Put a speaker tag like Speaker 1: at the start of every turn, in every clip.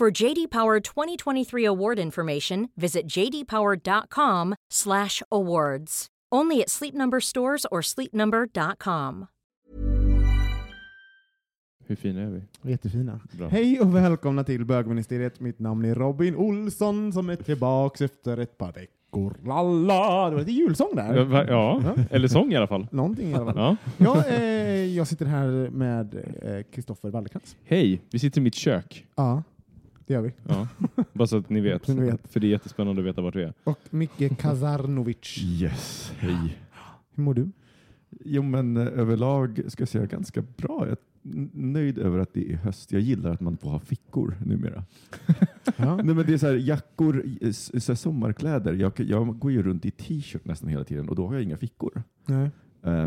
Speaker 1: For JD Power 2023 award information, visit jdpower.com/awards. Only at Sleep Number stores or sleepnumber.com.
Speaker 2: Hur fina är vi?
Speaker 3: Jättefina.
Speaker 2: Bra.
Speaker 3: Hej och välkomna till bögministeriet. Mitt namn är Robin Olsson som är tillbaks efter ett par veckor. Lalla! Det var lite julsång där.
Speaker 2: Ja, va- ja, eller sång i alla fall.
Speaker 3: Någonting i alla fall.
Speaker 2: Ja.
Speaker 3: Ja, eh, jag sitter här med eh, Kristoffer Wallercrantz.
Speaker 2: Hej, vi sitter i mitt kök.
Speaker 3: Ja, det gör vi.
Speaker 2: Ja. Bara så att ni vet.
Speaker 3: Ni vet.
Speaker 2: För det är jättespännande att veta vart vi är.
Speaker 3: Och Micke Kazarnovic.
Speaker 4: Yes, hej.
Speaker 3: Hur mår du?
Speaker 4: Jo men eh, överlag ska jag säga ganska bra. Jag är nöjd över att det är höst. Jag gillar att man får ha fickor numera.
Speaker 3: Ja.
Speaker 4: Nej, men det är så här, jackor, s- så här, sommarkläder. Jag, jag går ju runt i t-shirt nästan hela tiden och då har jag inga fickor.
Speaker 3: Nej,
Speaker 4: Eh,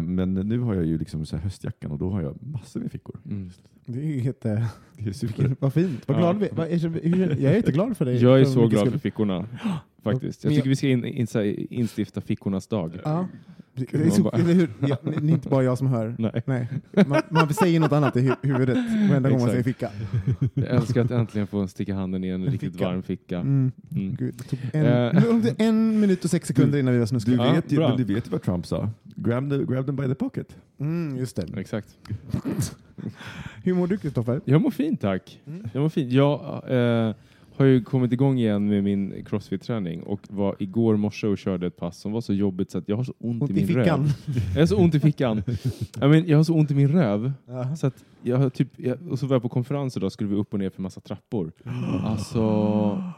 Speaker 4: Men nu har jag ju liksom så här höstjackan och då har jag massor med fickor.
Speaker 2: Mm.
Speaker 3: det är ju jätte...
Speaker 4: Det är super.
Speaker 3: Vad fint. Vad
Speaker 2: Ja.
Speaker 3: glad vi vad är. hur- Jag är jätteglad för dig.
Speaker 2: Jag är så glad för fickorna. Faktiskt. Jag tycker vi ska in, in, instifta fickornas dag.
Speaker 3: Ja. Det är
Speaker 2: Man
Speaker 3: så,
Speaker 2: bara-
Speaker 3: eller hur? Ja, det är inte bara jag som hör.
Speaker 2: Nej.
Speaker 3: Nej. Man, man säger något annat i hu huvudet varenda gång man säger ficka.
Speaker 2: Jag älskar att äntligen få sticka handen i en,
Speaker 3: En
Speaker 2: riktigt
Speaker 3: ficka.
Speaker 2: varm ficka.
Speaker 3: Mm.
Speaker 2: Mm.
Speaker 3: Gud, det tog en,
Speaker 2: Eh.
Speaker 3: är en minut och sex sekunder innan vi var
Speaker 4: Du
Speaker 3: snuskiga.
Speaker 2: Ja,
Speaker 4: vet, men du vet ju vad Trump sa. Grab, the, grab them by the pocket.
Speaker 3: Mm, just det.
Speaker 2: Exakt.
Speaker 3: Hur mår du Kristoffer?
Speaker 2: Jag mår fint tack.
Speaker 3: Mm.
Speaker 2: Jag mår fint. Jag eh, har ju kommit igång igen med min crossfit-träning och var igår morse och körde ett pass som var så jobbigt så att jag har så ont,
Speaker 3: Ont
Speaker 2: i
Speaker 3: i
Speaker 2: min
Speaker 3: fickan.
Speaker 2: röv. Jag har så ont i fickan. jag, men, jag har så ont i min röv.
Speaker 3: Ja.
Speaker 2: Så att jag har typ, jag, och så var jag på konferens idag skulle vi upp och ner för massa trappor. Alltså,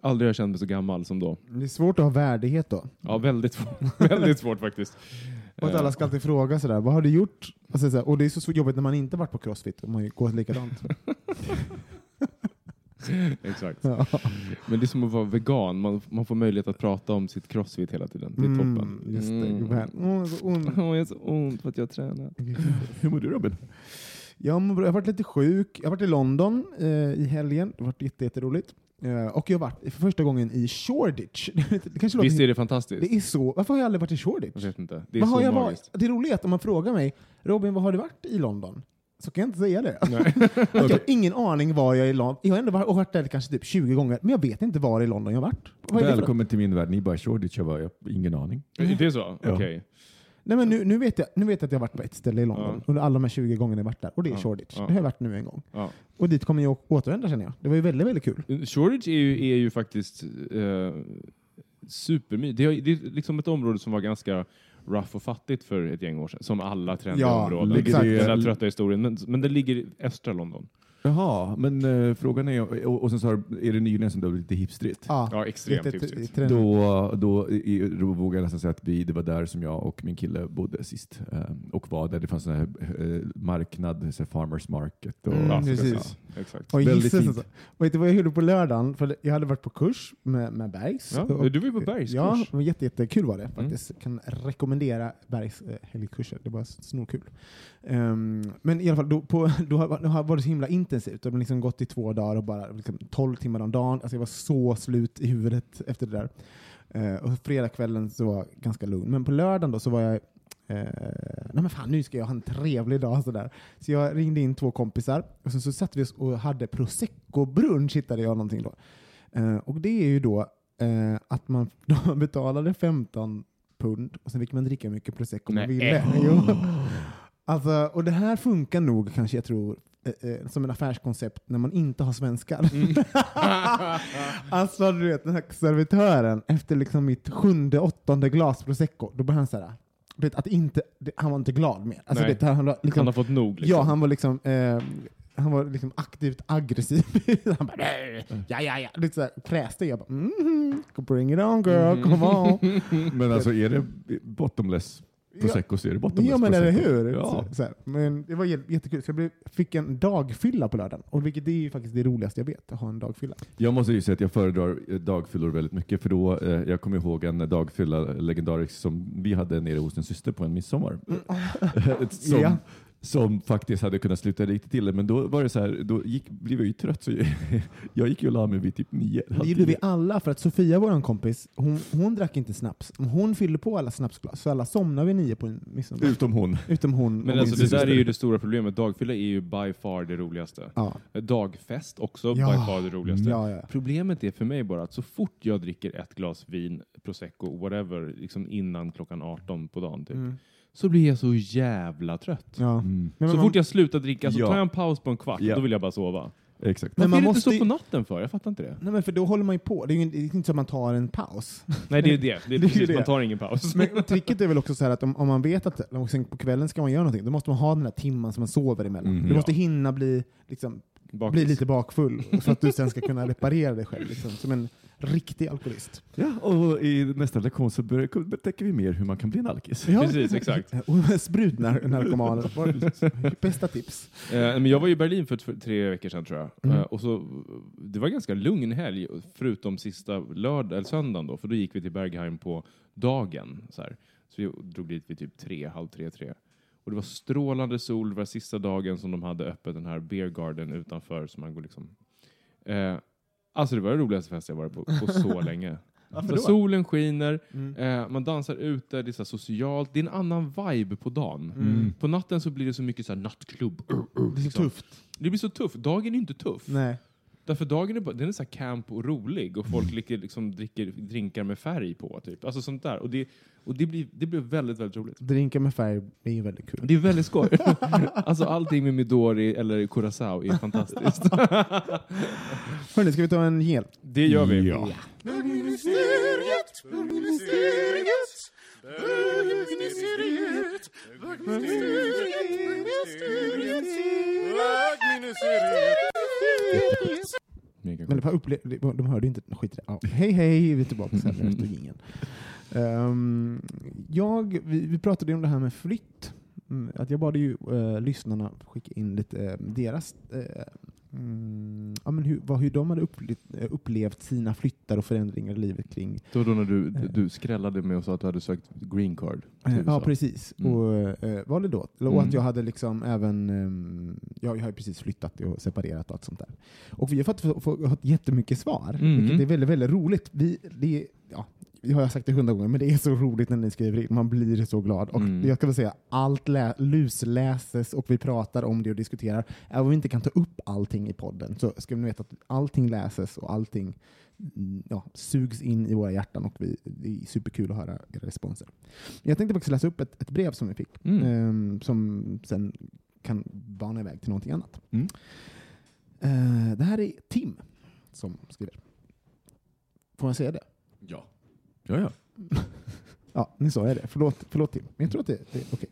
Speaker 2: aldrig har jag känt mig så gammal som då.
Speaker 3: Det är svårt att ha värdighet då.
Speaker 2: Ja, väldigt, svårt- väldigt svårt faktiskt.
Speaker 3: Och att alla ska alltid fråga sådär, vad har du gjort? Alltså, såhär, och det är så jobbigt när man inte varit på crossfit och man går likadant.
Speaker 2: Exakt.
Speaker 3: Ja.
Speaker 2: Men det är som att vara vegan. Man, man får möjlighet att prata om sitt crossfit hela tiden. Det är
Speaker 3: Mm,
Speaker 2: toppen.
Speaker 3: just det.
Speaker 2: Mm.
Speaker 3: Härligt. Åh, så ont.
Speaker 2: Åh, jag har så ont för att jag har tränat.
Speaker 4: Hur mår du Robin?
Speaker 3: Jag, mår jag har varit lite sjuk. Jag har varit i London eh, i helgen. Det har varit jätte, jätteroligt. Eh, och jag har varit för första gången i Shoreditch. det kanske låter
Speaker 2: Visst är det fantastiskt?
Speaker 3: Det är så. Varför har jag aldrig varit i Shoreditch?
Speaker 2: Jag vet inte. Det är
Speaker 3: Vad
Speaker 2: så
Speaker 3: jag
Speaker 2: magiskt.
Speaker 3: varit? Det är att om man frågar mig, Robin, vad har du varit i London? Så kan jag inte säga det.
Speaker 2: Nej.
Speaker 3: Jag har ingen aning var jag är i London. Jag har ändå varit, och varit där kanske typ 20 gånger, men jag vet inte var i London jag har varit.
Speaker 4: Välkommen till min värld. Ni bara Shoreditch, jag bara, jag har ingen aning.
Speaker 2: Det är så?
Speaker 4: Ja.
Speaker 2: Okej.
Speaker 3: Nej, men nu, nu, vet jag, nu vet jag att jag varit på ett ställe i London
Speaker 2: Ja.
Speaker 3: alla de här 20 gångerna jag varit där, och det är
Speaker 2: Ja.
Speaker 3: Shoreditch.
Speaker 2: Ja.
Speaker 3: Det har jag varit nu en gång.
Speaker 2: Ja.
Speaker 3: Och dit kommer jag återvända känner jag. Det var ju väldigt, väldigt kul.
Speaker 2: Shoreditch är ju, är ju faktiskt eh, supermysigt. Det, är- det är liksom ett område som var ganska rough och fattigt för ett gäng år sedan. Som alla trendiga
Speaker 3: Ja,
Speaker 2: områden. Den
Speaker 4: det-
Speaker 2: där trötta historien. Men, men det ligger i östra London.
Speaker 4: Jaha, men eh, frågan är, och, och sen så har, är det nyligen som det har blivit lite hipstrigt?
Speaker 3: Ja,
Speaker 2: Ja, extremt hipstrigt.
Speaker 4: Då, då, i, då vågar jag nästan säga att vi, det var där som jag och min kille bodde sist. Eh, och var där det fanns en här, eh, marknad, så här farmers market. Och,
Speaker 3: Mm,
Speaker 2: Ja,
Speaker 3: precis.
Speaker 2: Ja, exakt.
Speaker 3: Och
Speaker 4: Väldigt
Speaker 3: gissas
Speaker 4: fint.
Speaker 3: alltså. Och vet du vad jag gjorde på lördagen? För jag hade varit på kurs med, med Bergs.
Speaker 2: Ja,
Speaker 3: Och-
Speaker 2: du var ju på Bergs
Speaker 3: Ja,
Speaker 2: kurs.
Speaker 3: det var jätte, jättekul var det faktiskt. Kan rekommendera Bergs eh, helgkurser. Det var snorkul. Um, men i alla fall, då, på, då, har, då har var det så himla intensivt. Det har liksom gått i två dagar och bara liksom, 12 timmar om dagen. Alltså jag var så slut i huvudet efter det där. Eh, och fredagskvällen så var jag ganska lugn. Men på lördagen då så var jag eh, nej men fan, nu ska jag ha en trevlig dag. Sådär. Så jag ringde in två kompisar och sen så satt vi och hade prosecco-brunch hittade jag någonting då. Eh, och det är ju då eh, att man då betalade 15 pund och sen fick man dricka mycket prosecco man
Speaker 2: Nej.
Speaker 3: ville. Jo. Alltså, och det här funkar nog kanske, jag tror, eh, eh, som en affärskoncept när man inte har svenskar. alltså du vet, den här servitören, efter liksom mitt sjunde, åttonde glas prosecco, då började han såhär, vet, att inte, det, han var inte glad mer. Alltså,
Speaker 2: Nej.
Speaker 3: det, han, var liksom,
Speaker 2: Han har fått nog. Liksom.
Speaker 3: Ja, han var liksom eh, han var liksom aktivt aggressiv. han bara "Nej, ja, ja, ja. Lite såhär fräste. Jag bara mm, bring it on girl, come on.
Speaker 4: Men alltså är det bottomless prosecco är det bottomless
Speaker 3: Ja men eller hur?
Speaker 4: Ja.
Speaker 3: Så, så. Men det var jä- jättekul. Så jag blev, fick en dagfylla på lördagen. Och vilket är ju faktiskt det roligaste jag vet, att ha en dagfylla.
Speaker 4: Jag måste ju säga att jag föredrar eh, dagfyllor väldigt mycket för då, eh, jag kommer ihåg en dagfylla legendarisk som vi hade nere hos en syster på en midsommar. som,
Speaker 3: Ja.
Speaker 4: Som faktiskt hade kunnat sluta riktigt illa men då var det så här, då gick, blev jag ju trött så jag, jag gick ju och la mig vid typ nio.
Speaker 3: Det gjorde vi alla för att Sofia, vår kompis, hon, hon drack inte snaps. Hon fyllde på alla snapsglas, så alla somnade vid nio på en midsommar.
Speaker 4: Utom hon.
Speaker 3: Utom hon
Speaker 2: Men alltså det där är ju det stora problemet. Dagfylla är ju by far det roligaste.
Speaker 3: Ja.
Speaker 2: Dagfest också
Speaker 3: Ja.
Speaker 2: by far det roligaste.
Speaker 3: Ja, ja.
Speaker 2: Problemet är för mig bara att så fort jag dricker ett glas vin, prosecco, whatever, liksom innan klockan 18 på dagen typ,
Speaker 3: Mm.
Speaker 2: Så blir jag så jävla trött.
Speaker 3: ja.
Speaker 4: Mm.
Speaker 3: Men
Speaker 2: så
Speaker 3: man-
Speaker 2: fort jag slutar dricka så
Speaker 4: Ja.
Speaker 2: tar jag en paus på en kvart,
Speaker 4: Ja.
Speaker 2: då vill jag bara sova.
Speaker 4: Exakt.
Speaker 3: Men
Speaker 2: Varför
Speaker 3: man
Speaker 2: är det
Speaker 3: måste
Speaker 2: inte så på natten för? Jag fattar inte det.
Speaker 3: Nej men för då håller man ju på. Det är ju inte- det är inte så att man tar en paus.
Speaker 2: Nej, det är det. Det är,
Speaker 3: Det är
Speaker 2: precis,
Speaker 3: det.
Speaker 2: man tar ingen paus.
Speaker 3: Men tricket är väl också så här att om, om man vet att sen på kvällen ska man göra någonting, då måste man ha den där timman som man sover emellan.
Speaker 4: Mhm.
Speaker 3: du måste hinna bli, liksom,
Speaker 2: Bakis.
Speaker 3: bli lite bakfull för att du sen ska kunna reparera dig själv. Liksom, som en riktig alkoholist.
Speaker 4: Ja, och i nästa lektion så bör- betäcker vi mer hur man kan bli en alkis.
Speaker 2: Precis, exakt.
Speaker 3: Och Sprutnarkomaner. Bästa tips.
Speaker 2: Eh, men jag var i Berlin för, för tre veckor sedan tror jag.
Speaker 3: Mm.
Speaker 2: Eh, och så, det var ganska lugn helg, förutom sista lördag, eller söndagen då, för då gick vi till Bergheim på dagen. Så, här. så vi drog dit vid typ tre, halv tre, tre. Och det var strålande sol, det var sista dagen som de hade öppet den här beer garden utanför. Så man går liksom, eh, alltså det var den roligaste fest jag varit på, på så länge.
Speaker 3: Varför
Speaker 2: Så
Speaker 3: då?
Speaker 2: solen skiner,
Speaker 3: Mm.
Speaker 2: eh, man dansar ute, det är så socialt, det är en annan vibe på dagen.
Speaker 3: Mm.
Speaker 2: På natten så blir det så mycket så här nattklubb.
Speaker 3: Det är så
Speaker 2: liksom.
Speaker 3: tufft.
Speaker 2: Det blir så tufft. Dagen är inte tuff.
Speaker 3: Nej.
Speaker 2: Därför dagen är, bara, den är så här camp och rolig och folk liksom, liksom dricker drinkar med färg på. Typ. Alltså sånt där. Och det, och det, blir, det blir väldigt, väldigt roligt.
Speaker 3: Drinkar med färg är ju väldigt kul.
Speaker 2: Det är väldigt skoj. alltså allting med Midori eller Curacao är fantastiskt.
Speaker 3: Hörni, ska vi ta en gel?
Speaker 2: det gör vi.
Speaker 4: Ja.
Speaker 3: Men var upple- de hörde inte, skit i det. Ja. Hej hej, vi är tillbaka sen efter. Ehm, jag, vi, vi pratade om det här med flytt. Mm, att jag bad ju uh, lyssnarna skicka in lite eh, deras, eh, mm, ja, men hur, vad, hur de hade upplevt, eh, upplevt sina flyttar och förändringar i livet kring
Speaker 2: Då, då när du, du skrällade med och sa att du hade sökt green card. till
Speaker 3: Eh, Ja, precis.
Speaker 2: Mm.
Speaker 3: Och, eh, var det då? Och
Speaker 2: Mm.
Speaker 3: att jag hade liksom även, ehm, ja, jag har precis flyttat och separerat och allt sånt där. Och vi har fått, fått, fått jättemycket svar,
Speaker 2: Mm.
Speaker 3: vilket är väldigt, väldigt roligt. Vi, det, ja, jag har sagt det hundra gånger, men det är så roligt när ni skriver in. Man blir så glad. Och
Speaker 2: Mm.
Speaker 3: jag ska väl säga, allt lä- lusläses och vi pratar om det och diskuterar. Även om vi inte kan ta upp allting i podden så ska ni veta att allting läses och allting mm, ja, sugs in i våra hjärtan och vi, det är superkul att höra era responser. Jag tänkte faktiskt läsa upp ett, ett brev som vi fick,
Speaker 2: Mm.
Speaker 3: ehm, som sen kan bana iväg till någonting annat.
Speaker 4: Mm.
Speaker 3: Eh, det här är Tim som skriver. Får man säga det?
Speaker 4: Ja. Ja, ja.
Speaker 3: Ja, nu sa jag det. Förlåt, förlåt Tim. Men jag tror att det, det är okej.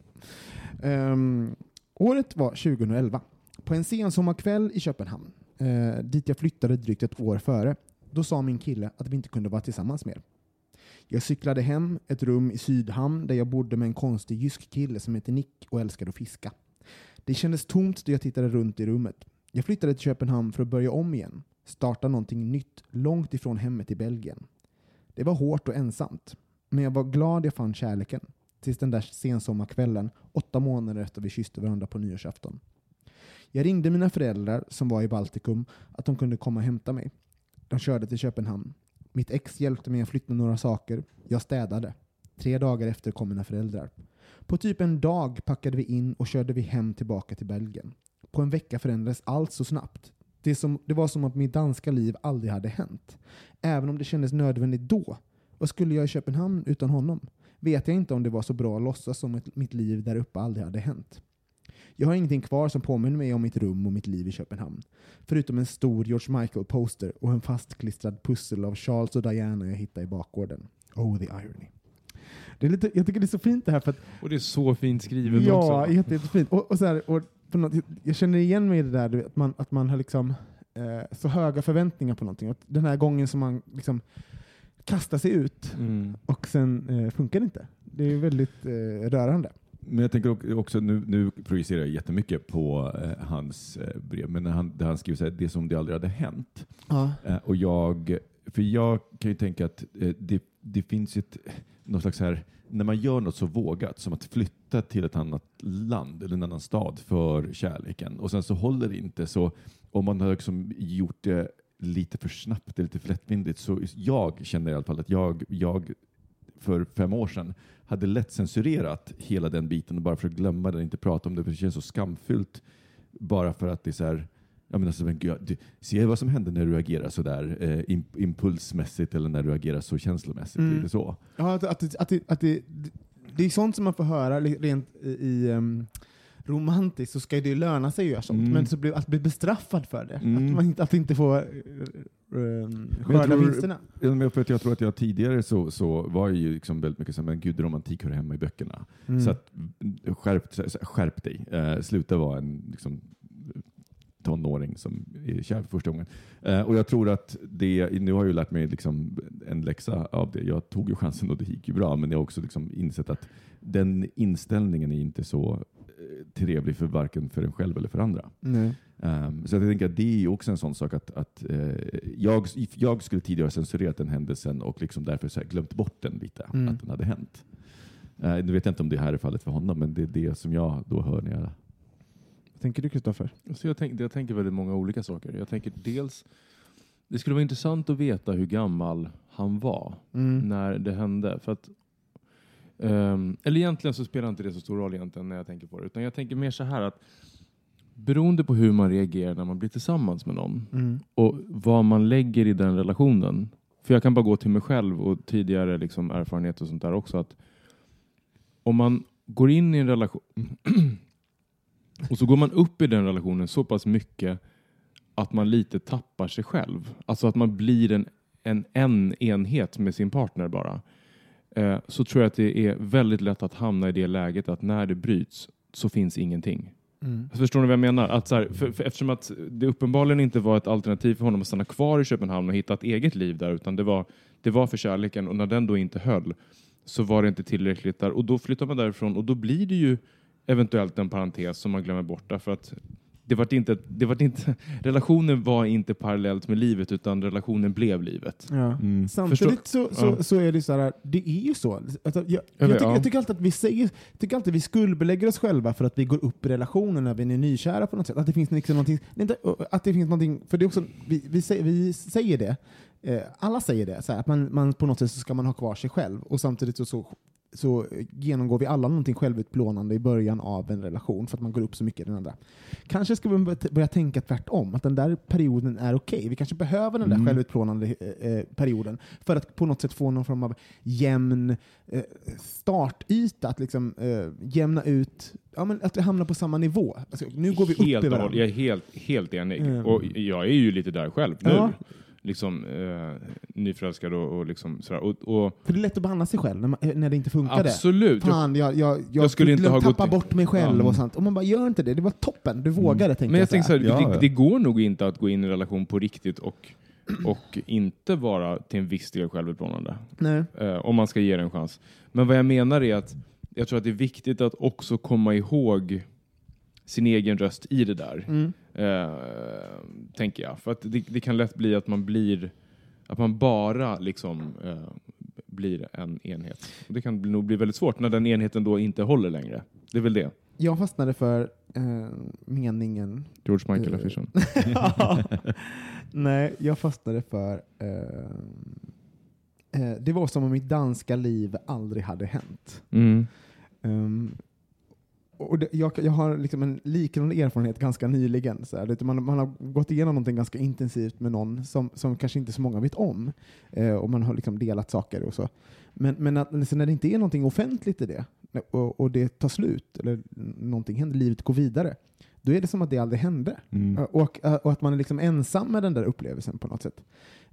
Speaker 3: Ehm, året var 2011. På en sensommarkväll i Köpenhamn, eh, dit jag flyttade drygt ett år före, då sa min kille att vi inte kunde vara tillsammans mer. Jag cyklade hem ett rum i Sydhamn där jag bodde med en konstig jysk kille som heter Nick och älskade att fiska. Det kändes tomt då jag tittade runt i rummet. Jag flyttade till Köpenhamn för att börja om igen, starta någonting nytt långt ifrån hemmet i Belgien. Det var hårt och ensamt, men jag var glad jag fann kärleken. Tills den där sensommarkvällen, åtta månader efter vi kysste varandra på nyårsafton. Jag ringde mina föräldrar, som var i Baltikum, att de kunde komma och hämta mig. De körde till Köpenhamn. Mitt ex hjälpte mig att flytta några saker. Jag städade. Tre dagar efter kom mina föräldrar. På typ en dag packade vi in och körde vi hem tillbaka till Belgien. På en vecka förändrades allt så snabbt. Det, som, det var som att mitt danska liv aldrig hade hänt. Även om det kändes nödvändigt då. Vad skulle jag i Köpenhamn utan honom? Vet jag inte om det var så bra att låtsas som att mitt liv där uppe aldrig hade hänt. Jag har ingenting kvar som påminner mig om mitt rum och mitt liv i Köpenhamn. Förutom en stor George Michael-poster och en fastklistrad pussel av Charles och Diana jag hittade i bakgården. Oh, the irony. Det är lite, jag tycker det är så fint det här för att
Speaker 2: Och det är så fint skrivet
Speaker 3: Ja,
Speaker 2: också.
Speaker 3: jätte, jättefint. Och, och så här, och på något, jag känner igen mig i det där att man, att man har liksom, eh, så höga förväntningar på någonting. Och den här gången som man liksom kastar sig ut
Speaker 2: Mm.
Speaker 3: och sen eh, funkar det inte. Det är väldigt eh, rörande.
Speaker 4: Men jag tänker ock- också, nu, nu projicerar jag jättemycket på eh, hans eh, brev, men när han, där han skriver så här, det som det aldrig hade hänt.
Speaker 3: Ja.
Speaker 4: Eh, och jag, för jag kan ju tänka att eh, det, det finns ett, något slags här, när man gör något så vågat som att flytta till ett annat land eller en annan stad för kärleken och sen så håller det inte så om man har liksom gjort det lite för snabbt lite för lättvindigt så jag känner i alla fall att jag, jag för fem år sedan hade lätt censurerat hela den biten och bara för att glömma den, inte prata om det, för det känns så skamfyllt bara för att det är så här, jag menar, så, men gud, du, ser vad som händer när du agerar så där eh, imp- impulsmässigt eller när du agerar så känslomässigt.
Speaker 3: Mm.
Speaker 4: Det så?
Speaker 3: Ja, att, att, att, att, det, det är sånt som man får höra rent i, i um, romantiskt så ska det ju löna sig att göra sånt,
Speaker 4: Mm.
Speaker 3: men så blir, att bli bestraffad för det.
Speaker 4: Mm.
Speaker 3: Att man inte, att inte får uh, um,
Speaker 4: jag
Speaker 3: skörda
Speaker 4: tror-
Speaker 3: vinsterna.
Speaker 4: Ja, men för att jag tror att jag tidigare så, så var jag ju liksom väldigt mycket så men gud romantik hör hemma i böckerna.
Speaker 3: Mm.
Speaker 4: Så att, mm, skärp, skärp dig. Eh, sluta vara en liksom, tonåring som är kär för första gången. Eh, och jag tror att det, nu har jag ju lärt mig liksom en läxa av det. Jag tog ju chansen och det gick ju bra, men jag har också liksom insett att den inställningen är inte så eh, trevlig för varken för en själv eller för andra. Um, så jag tänker att det är också en sån sak att, att eh, jag, jag skulle tidigare censurerat den händelsen och liksom därför så glömt bort den lite,
Speaker 3: Mm.
Speaker 4: att den hade hänt. Uh, nu vet jag inte om det här är fallet för honom, men det är det som jag då hör när jag...
Speaker 3: Vad tänker du Kristoffer?
Speaker 2: Så jag, tänk, jag tänker väldigt många olika saker. Jag tänker dels, det skulle vara intressant att veta hur gammal han var
Speaker 3: Mm.
Speaker 2: när det hände. För att, ehm, eller egentligen så spelar inte det så stor roll egentligen när jag tänker på det. Utan jag tänker mer så här att beroende på hur man reagerar när man blir tillsammans med någon
Speaker 3: Mm.
Speaker 2: och vad man lägger i den relationen. För jag kan bara gå till mig själv och tidigare liksom erfarenhet och sånt där också. att Om man går in i en relation och så går man upp i den relationen så pass mycket att man lite tappar sig själv. Alltså att man blir en, en, en enhet med sin partner bara. Eh, så tror jag att det är väldigt lätt att hamna i det läget att när det bryts så finns ingenting.
Speaker 3: Mm.
Speaker 2: Förstår ni vad jag menar? Att så här, för, för eftersom att det uppenbarligen inte var ett alternativ för honom att stanna kvar i Köpenhamn och hitta ett eget liv där, utan det var, det var för kärleken och när den då inte höll så var det inte tillräckligt där och då flyttar man därifrån och då blir det ju eventuellt en parentes som man glömmer bort därför att det var inte, det var inte, relationen var inte parallellt med livet utan relationen blev livet.
Speaker 3: Ja.
Speaker 4: Mm.
Speaker 3: Samtidigt så, så,
Speaker 2: Ja.
Speaker 3: så är det så här, det är ju så. Alltså, jag, jag, tycker,
Speaker 2: ja.
Speaker 3: jag tycker alltid att vi säger, tycker alltid att vi skuldbelägger oss själva för att vi går upp i relationen när vi är nykära på något sätt. Att det finns liksom någonting, att det finns någonting, för det är också, vi, vi, säger, vi säger det, eh, alla säger det, så här, att man, man på något sätt så ska man ha kvar sig själv och samtidigt så, så så genomgår vi alla någonting självutplånande i början av en relation för att man går upp så mycket i den andra. Kanske ska vi börja- tänka tvärtom, att den där perioden är okej. Vi kanske behöver den där
Speaker 4: Mm.
Speaker 3: självutplånande eh, eh, perioden för att på något sätt få någon form av jämn eh, startyta, att liksom eh, jämna ut, ja, men att vi hamnar på samma nivå. Alltså, nu går vi upp i
Speaker 2: helt och hållet.
Speaker 3: varandra.
Speaker 2: Jag är helt, helt enig.
Speaker 3: Mm.
Speaker 2: Och jag är ju lite där själv nu.
Speaker 3: Ja.
Speaker 2: Liksom eh, nyförälskad och, och liksom sådär. Och, och
Speaker 3: För det är lätt att behandla sig själv när, man, när det inte funkar. det.
Speaker 2: absolut. Jag,
Speaker 3: Fan, jag, jag, jag,
Speaker 2: Jag skulle inte ha gått
Speaker 3: tappar
Speaker 2: in-
Speaker 3: bort mig själv
Speaker 2: Ja.
Speaker 3: och sånt. Och man bara, gör inte det. Det var toppen. Du vågade, tänker
Speaker 2: men jag
Speaker 3: jag.
Speaker 2: tänker så här,
Speaker 4: Ja,
Speaker 2: det, det går nog inte att gå in i en relation på riktigt och, och inte vara till en viss del självutplånande. Eh, om man ska ge det en chans. Men vad jag menar är att jag tror att det är viktigt att också komma ihåg sin egen röst i det där.
Speaker 3: Mm.
Speaker 2: Eh, tänker jag. För att det, det kan lätt bli att man blir att man bara liksom eh, blir en enhet. Och det kan nog bli väldigt svårt när den enheten då inte håller längre. Det är väl det.
Speaker 3: Jag fastnade för eh, meningen...
Speaker 2: George Michael
Speaker 3: Eh,
Speaker 2: affischen.
Speaker 3: Nej, jag fastnade för... Eh, det var som om mitt danska liv aldrig hade hänt.
Speaker 2: Mm.
Speaker 3: Ehm, och det, jag, jag har liksom en liknande erfarenhet ganska nyligen. Så här, man, man har gått igenom någonting ganska intensivt med någon som, som kanske inte så många vet om. Eh, och man har liksom delat saker och så. Men, men att, sen när det inte är någonting offentligt i det, och, och det tar slut, eller någonting händer, livet går vidare, då är det som att det aldrig hände.
Speaker 4: Mm.
Speaker 3: Och, och att man är liksom ensam med den där upplevelsen på något sätt.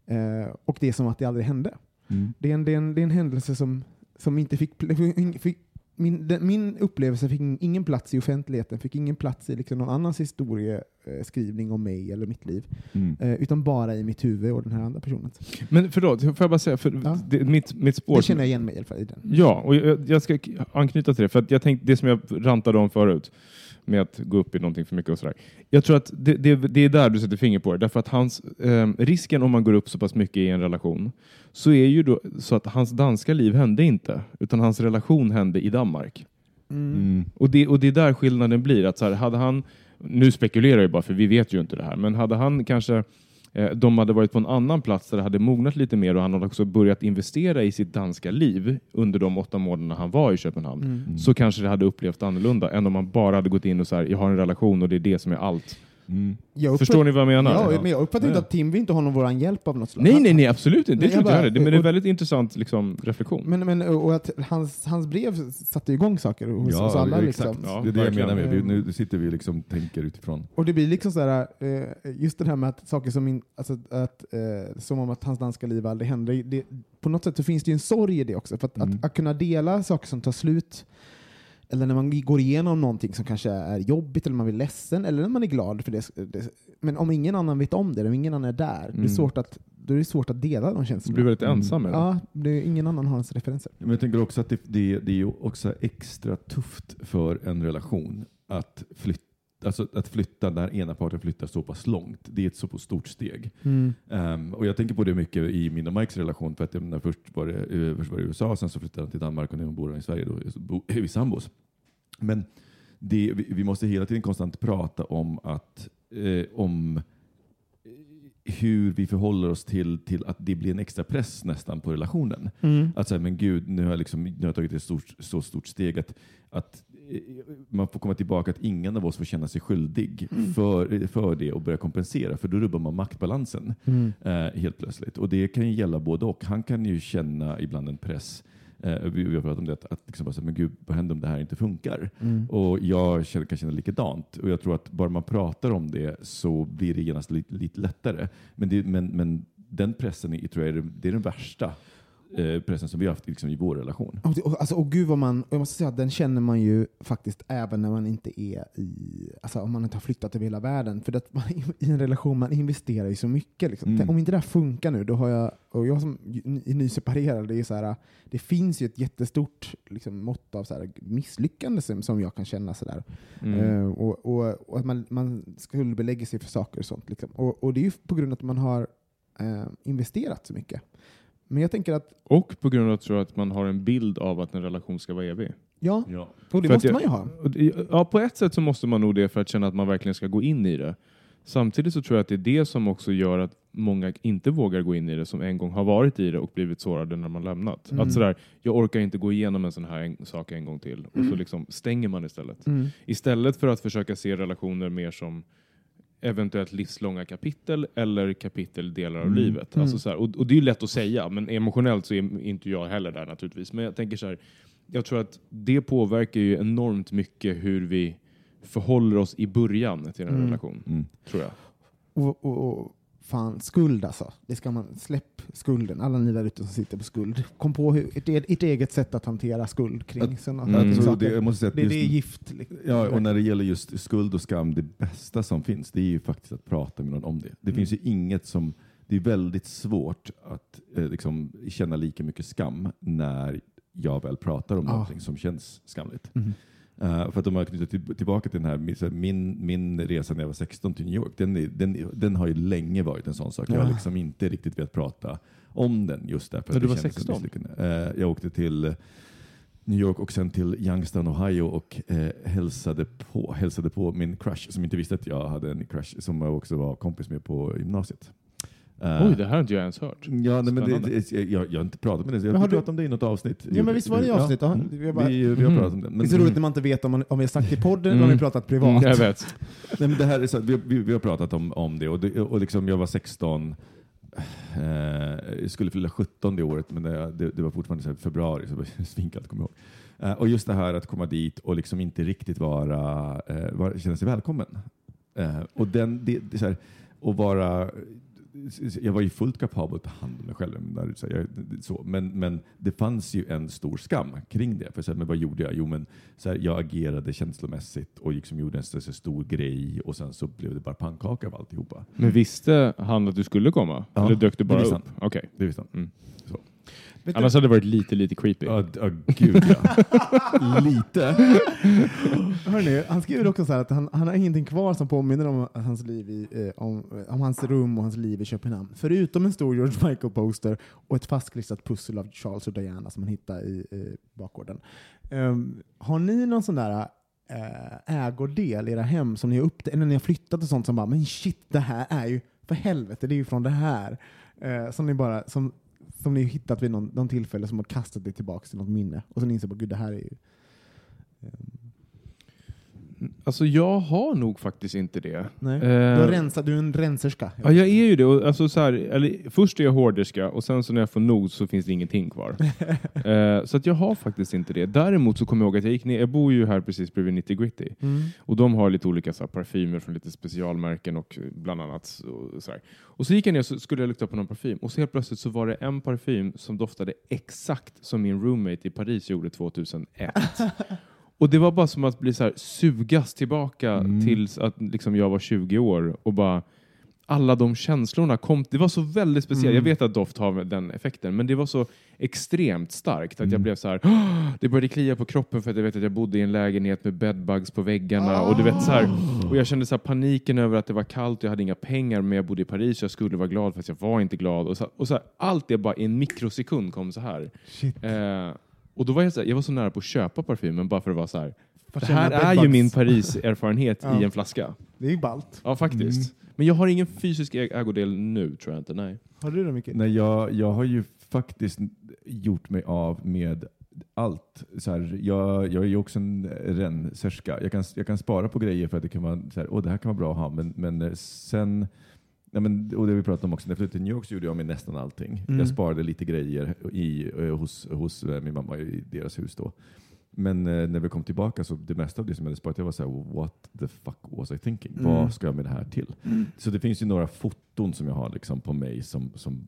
Speaker 3: Eh, och det är som att det aldrig hände.
Speaker 4: Mm.
Speaker 3: Det är en, det är en, det är en händelse som, som inte fick, fick min, den, min upplevelse fick ingen plats i offentligheten, fick ingen plats i liksom någon annans historieskrivning om mig eller mitt liv,
Speaker 4: Mm.
Speaker 3: eh, utan bara i mitt huvud och den här andra personen.
Speaker 2: Men förlåt, får jag bara säga, för
Speaker 3: Ja.
Speaker 2: det, mitt, mitt spår...
Speaker 3: Det känner jag igen mig i alla fall i den.
Speaker 2: Ja, och jag, jag ska anknyta till det, för att jag tänkte, det som jag rantade om förut, med att gå upp i någonting för mycket och sådär. Jag tror att det, det, det är där du sätter finger på det, därför att hans, eh, risken om man går upp så pass mycket i en relation, så är ju då så att hans danska liv hände inte, utan hans relation hände i Danmark.
Speaker 4: Mm.
Speaker 2: Och det, och det är där skillnaden blir. Att så här, hade han, nu spekulerar jag bara för vi vet ju inte det här, men hade han kanske eh, de hade varit på en annan plats där det hade mognat lite mer och han hade också börjat investera i sitt danska liv under de åtta månaderna han var i Köpenhamn,
Speaker 3: Mm.
Speaker 2: så kanske det hade upplevt annorlunda än om man bara hade gått in och så här, jag har en relation och det är det som är allt.
Speaker 4: Mm.
Speaker 2: Förstår ni vad jag menar?
Speaker 3: Ja, men jag uppfattar inte
Speaker 4: Ja.
Speaker 3: att Tim vill inte ha någon våran hjälp av något slag.
Speaker 2: Nej, nej, nej, absolut inte. Det
Speaker 3: Nej,
Speaker 2: tror
Speaker 3: jag
Speaker 2: inte jag heller. Det- Men det är en
Speaker 3: och-
Speaker 2: väldigt intressant liksom, reflektion.
Speaker 3: Men, men, och att hans, hans brev satte igång saker hos,
Speaker 4: Ja,
Speaker 3: hos alla.
Speaker 4: exakt.
Speaker 3: Liksom.
Speaker 2: Ja,
Speaker 4: det är det jag menar med. Vi, nu sitter vi och liksom tänker utifrån.
Speaker 3: Och det blir liksom sådär, eh, just det här med att saker som, in, alltså att, eh, som om att hans danska liv aldrig hände, det, på något sätt så finns det ju en sorg i det också. För att,
Speaker 4: Mm.
Speaker 3: att, att kunna dela saker som tar slut, eller när man går igenom någonting som kanske är jobbigt, eller man blir ledsen, eller när man är glad för det. det men om ingen annan vet om det, om ingen annan är där, det
Speaker 2: Mm.
Speaker 3: är svårt att, då är det svårt att dela de
Speaker 2: Du
Speaker 3: känslorna.
Speaker 2: blir väldigt
Speaker 4: Mm.
Speaker 2: ensam med det.
Speaker 3: Ja, det ingen annan har ens referenser.
Speaker 4: Men jag tänker också att det, det, det är ju också extra tufft för en relation att flytta, alltså att flytta när ena parten flyttar så pass långt. Det är ett så pass stort steg. Ehm, och jag tänker på det mycket i min och Mikes relation. För att menar, först, var det, eh, först var det i USA, sen så flyttade han till Danmark och nu bor han i Sverige. Då, är vi sambos. Men det, vi, vi måste hela tiden konstant prata om att eh, om hur vi förhåller oss till, till att det blir en extra press nästan på relationen. Att säga, men gud, nu har jag, liksom, nu har jag tagit ett stort, så stort steg att, att eh, man får komma tillbaka att ingen av oss får känna sig skyldig för, för det och börja kompensera, för då rubbar man maktbalansen eh, helt plötsligt. Och det kan ju gälla både och. Han kan ju känna ibland en press Eh, vi, vi har pratat om det, att, att liksom bara säga, men gud, vad händer om det här inte funkar? Och jag känner, kan känna likadant. Och jag tror att bara man pratar om det så blir det genast lite, lite lättare. Men, det, men, men den pressen är, tror jag är, det- det är den värsta eh, pressen som vi har haft liksom, i vår relation.
Speaker 3: Och, det- och, alltså, och gud vad man, och jag måste säga att den känner man ju faktiskt även när man inte är i, alltså om man inte har flyttat över hela världen. För att man, i en relation, man investerar ju så mycket. Liksom.
Speaker 4: Mm.
Speaker 3: Tänk, Om inte det här funkar nu, då har jag, och jag som är nyseparerad, det är så här, det finns ju ett jättestort liksom, mått av så här, misslyckande som, som jag kan känna. Så där.
Speaker 2: Mm.
Speaker 3: Eh, och, och, och att man, man skuldbelägger sig för saker och sånt. Liksom. Och, och det är ju på grund av att man har eh, investerat så mycket. Men jag tänker att,
Speaker 2: Och på grund av tror jag, att man har en bild av att en relation ska vara evig.
Speaker 3: ja,
Speaker 4: Ja.
Speaker 3: och det
Speaker 2: För
Speaker 3: måste
Speaker 2: jag-
Speaker 3: man ju ha.
Speaker 2: Ja, på ett sätt så måste man nog det för att känna att man verkligen ska gå in i det. Samtidigt så tror jag att det är det som också gör att många inte vågar gå in i det som en gång har varit i det och blivit sårade när man lämnat.
Speaker 3: Mm.
Speaker 2: Att sådär, jag orkar inte gå igenom en sån här en, sak en gång till. Och så liksom stänger man istället.
Speaker 3: Mm.
Speaker 2: Istället för att försöka se relationer mer som eventuellt livslånga kapitel eller kapiteldelar av
Speaker 4: Mm.
Speaker 2: livet. Alltså så här, och, och det är ju lätt att säga, men emotionellt så är inte jag heller där naturligtvis. Men jag tänker så här, jag tror att det påverkar ju enormt mycket hur vi förhåller oss i början till en
Speaker 3: Mm.
Speaker 2: relation,
Speaker 4: Mm.
Speaker 2: tror jag.
Speaker 3: Och, och fan, skuld alltså. Det ska man, släpp skulden. Alla ni där ute som sitter på skuld. Kom på hur, ett, ett eget sätt att hantera skuld kring sådana
Speaker 2: Mm.
Speaker 3: Saker.
Speaker 4: det, jag måste säga att
Speaker 3: det, det är gift. liksom.
Speaker 4: Ja, och när det gäller just skuld och skam, det bästa som finns, det är ju faktiskt att prata med någon om det. Det
Speaker 3: Mm.
Speaker 4: finns ju inget som, det är väldigt svårt att eh, liksom, känna lika mycket skam när jag väl pratar om
Speaker 3: Ah.
Speaker 4: någonting som känns skamligt.
Speaker 3: Mhm.
Speaker 4: Eh, för att om jag knyter till, tillbaka till den här, min- min, resa när jag var 16 till New York, den, den, den har ju länge varit en sån sak. Jag har
Speaker 3: Ja.
Speaker 4: liksom inte riktigt velat prata om den just därför
Speaker 2: När du var
Speaker 4: kändes som
Speaker 2: 16?
Speaker 4: misslyckande. Eh, jag åkte till New York och sen till Youngstown, Ohio och eh, hälsade, på, hälsade på min crush som inte visste att jag hade en crush som jag också var kompis med på gymnasiet. Eh,
Speaker 2: Oj, det här har inte jag ens hört.
Speaker 4: Ja, nej, men det, det, jag, jag har inte pratat med det. Jag har
Speaker 3: du-
Speaker 4: pratat om det i något avsnitt.
Speaker 3: Ja, men visst var det i avsnitt, ja.
Speaker 4: mm.
Speaker 3: Vi bara-
Speaker 4: vi, vi har
Speaker 2: Mhm.
Speaker 4: pratat om det. Men,
Speaker 3: det är så roligt när man inte vet om, man, om vi har sagt det i podden eller om
Speaker 2: Mm.
Speaker 3: vi har pratat privat.
Speaker 2: Mm, jag vet.
Speaker 4: Nej, men det här är så, vi, vi, vi har pratat om, om det och, det och liksom jag var 16 Eh, jag skulle fylla 17 det året, men det, det, det var fortfarande så februari, så det var svinkallt kommer jag ihåg. Eh, och just det här att komma dit och liksom inte riktigt vara, eh, vara känna sig välkommen. Eh, och den, det, det, så här, och vara jag var ju fullt kapabel att ta hand om mig själv. Där, så jag, så, men, men det fanns ju en stor skam kring det. För så här, men vad gjorde jag? Jo, men så här, jag agerade känslomässigt och liksom gjorde en så, så stor grej och sen så blev det bara pannkaka av alltihopa.
Speaker 2: Men visste han att du skulle komma?
Speaker 4: Ja,
Speaker 2: Eller dök du
Speaker 4: det
Speaker 2: bara
Speaker 4: visste
Speaker 2: upp?
Speaker 4: han.
Speaker 2: Okej.
Speaker 4: Det visste han.
Speaker 2: Mm.
Speaker 4: Så.
Speaker 3: Vet du-
Speaker 2: Annars hade det varit lite, lite creepy.
Speaker 4: Ja, ja, gud ja. Lite.
Speaker 3: Hörrni, han skriver också så här att han, han har ingenting kvar som påminner om hans, liv i, eh, om, om hans rum och hans liv i Köpenhamn. Förutom en stor George Michael-poster och ett fastklistrat pussel av Charles och Diana som han hittar i eh, bakgården. Ehm, har ni någon sån där eh, ägodel i era hem som ni har upptäckt, eller när ni har flyttat och sånt som bara, men shit, det här är ju, för helvete, det är ju från det här. Eh, som ni bara, som, som ni hittat vid någon, någon tillfälle som har kastat det tillbaka till något minne. Och sen inser bara, gud det här är ju... Um,
Speaker 2: Alltså jag har nog faktiskt inte det.
Speaker 3: Nej.
Speaker 2: Eh,
Speaker 3: Du, har rensat, du är en renserska.
Speaker 2: Ja, jag är ju det. Och Alltså, så här, eller, först är jag hårderska och sen så när jag får nog så finns det ingenting kvar. eh, så att jag har faktiskt inte det. Däremot så kommer jag ihåg att jag gick ner, jag bor ju här precis bredvid Nitty Gritty.
Speaker 3: Mm.
Speaker 2: Och de har lite olika så här, parfymer från lite specialmärken och eh, bland annat. Så, så här. Och så gick jag ner och så skulle jag lukta på någon parfym och så helt plötsligt så var det en parfym som doftade exakt som min roommate i Paris gjorde 2001. Och det var bara som att bli så här, sugas tillbaka
Speaker 4: Mm.
Speaker 2: tills att liksom, jag var 20 år och bara alla de känslorna kom. Det var så väldigt speciellt.
Speaker 3: Mm.
Speaker 2: Jag vet att doft har den effekten, men det var så extremt starkt att jag
Speaker 4: Mm.
Speaker 2: blev så här. Det började klia på kroppen för att jag vet att jag bodde i en lägenhet med bedbugs på väggarna och du vet så här. Och jag kände så här paniken över att det var kallt och jag hade inga pengar, men jag bodde i Paris. Jag skulle vara glad fast jag var inte glad och så, och så här, allt det bara i en mikrosekund kom så här. Eh, och då var jag så här, jag var så nära på att köpa parfymen bara för att vara så här. Det här är ju min Paris-erfarenhet
Speaker 3: Ja.
Speaker 2: i en flaska.
Speaker 3: Det är ju ballt.
Speaker 2: Ja, faktiskt. Men jag har ingen fysisk ägodel nu, tror jag inte. Nej.
Speaker 3: Har du det mycket?
Speaker 4: Nej, jag, jag har ju faktiskt gjort mig av med allt. Så här, jag, jag är ju också en renserska. Jag kan, jag kan spara på grejer för att det kan vara så här, Åh, det här kan vara bra att ha, men, men eh, sen Ja, men, och det vi pratat om också. När jag flyttade till New York så gjorde jag med nästan allting.
Speaker 3: Mm.
Speaker 4: Jag sparade lite grejer i, eh, hos, hos eh, min mamma i deras hus då. Men eh, när vi kom tillbaka så det mesta av det som jag hade sparat, jag var så här, what the fuck was I thinking?
Speaker 3: Mm.
Speaker 4: Vad ska jag med det här till? Så det finns ju några foton som jag har liksom på mig som, som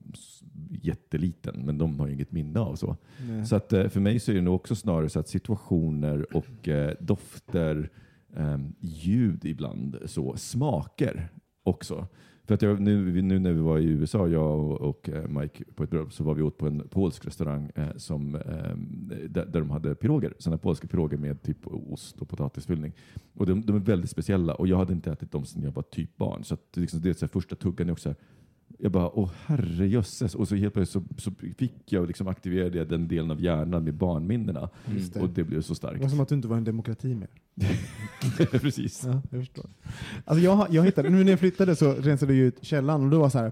Speaker 4: jätteliten, men de har ju inget minne av så.
Speaker 3: Nej.
Speaker 4: Så att, eh, för mig så är det nog också snarare så att situationer och eh, dofter, eh, ljud ibland, så smaker också. För att jag, nu, nu när vi var i USA, jag och, och eh, Mike på ett bröllop, så var vi åt på en polsk restaurang eh, som, eh, där, där de hade piroger, sådana polska piroger med typ ost och potatisfyllning. Och de, de är väldigt speciella och jag hade inte ätit dem sedan jag var typ barn. Så, att, liksom, det är så här, första tuggan är också här, jag bara, åh herrejösses. Och så helt plötsligt så, så fick jag liksom aktiverade jag den delen av hjärnan med barnminnena.
Speaker 3: Just det.
Speaker 4: Och det blev så
Speaker 3: Det
Speaker 4: starkt.
Speaker 3: var som att du inte var en demokrati mer.
Speaker 4: Precis.
Speaker 3: Ja, jag förstår. Alltså jag, jag hittade, nu när jag flyttade så rensade jag ut källaren och det var så här,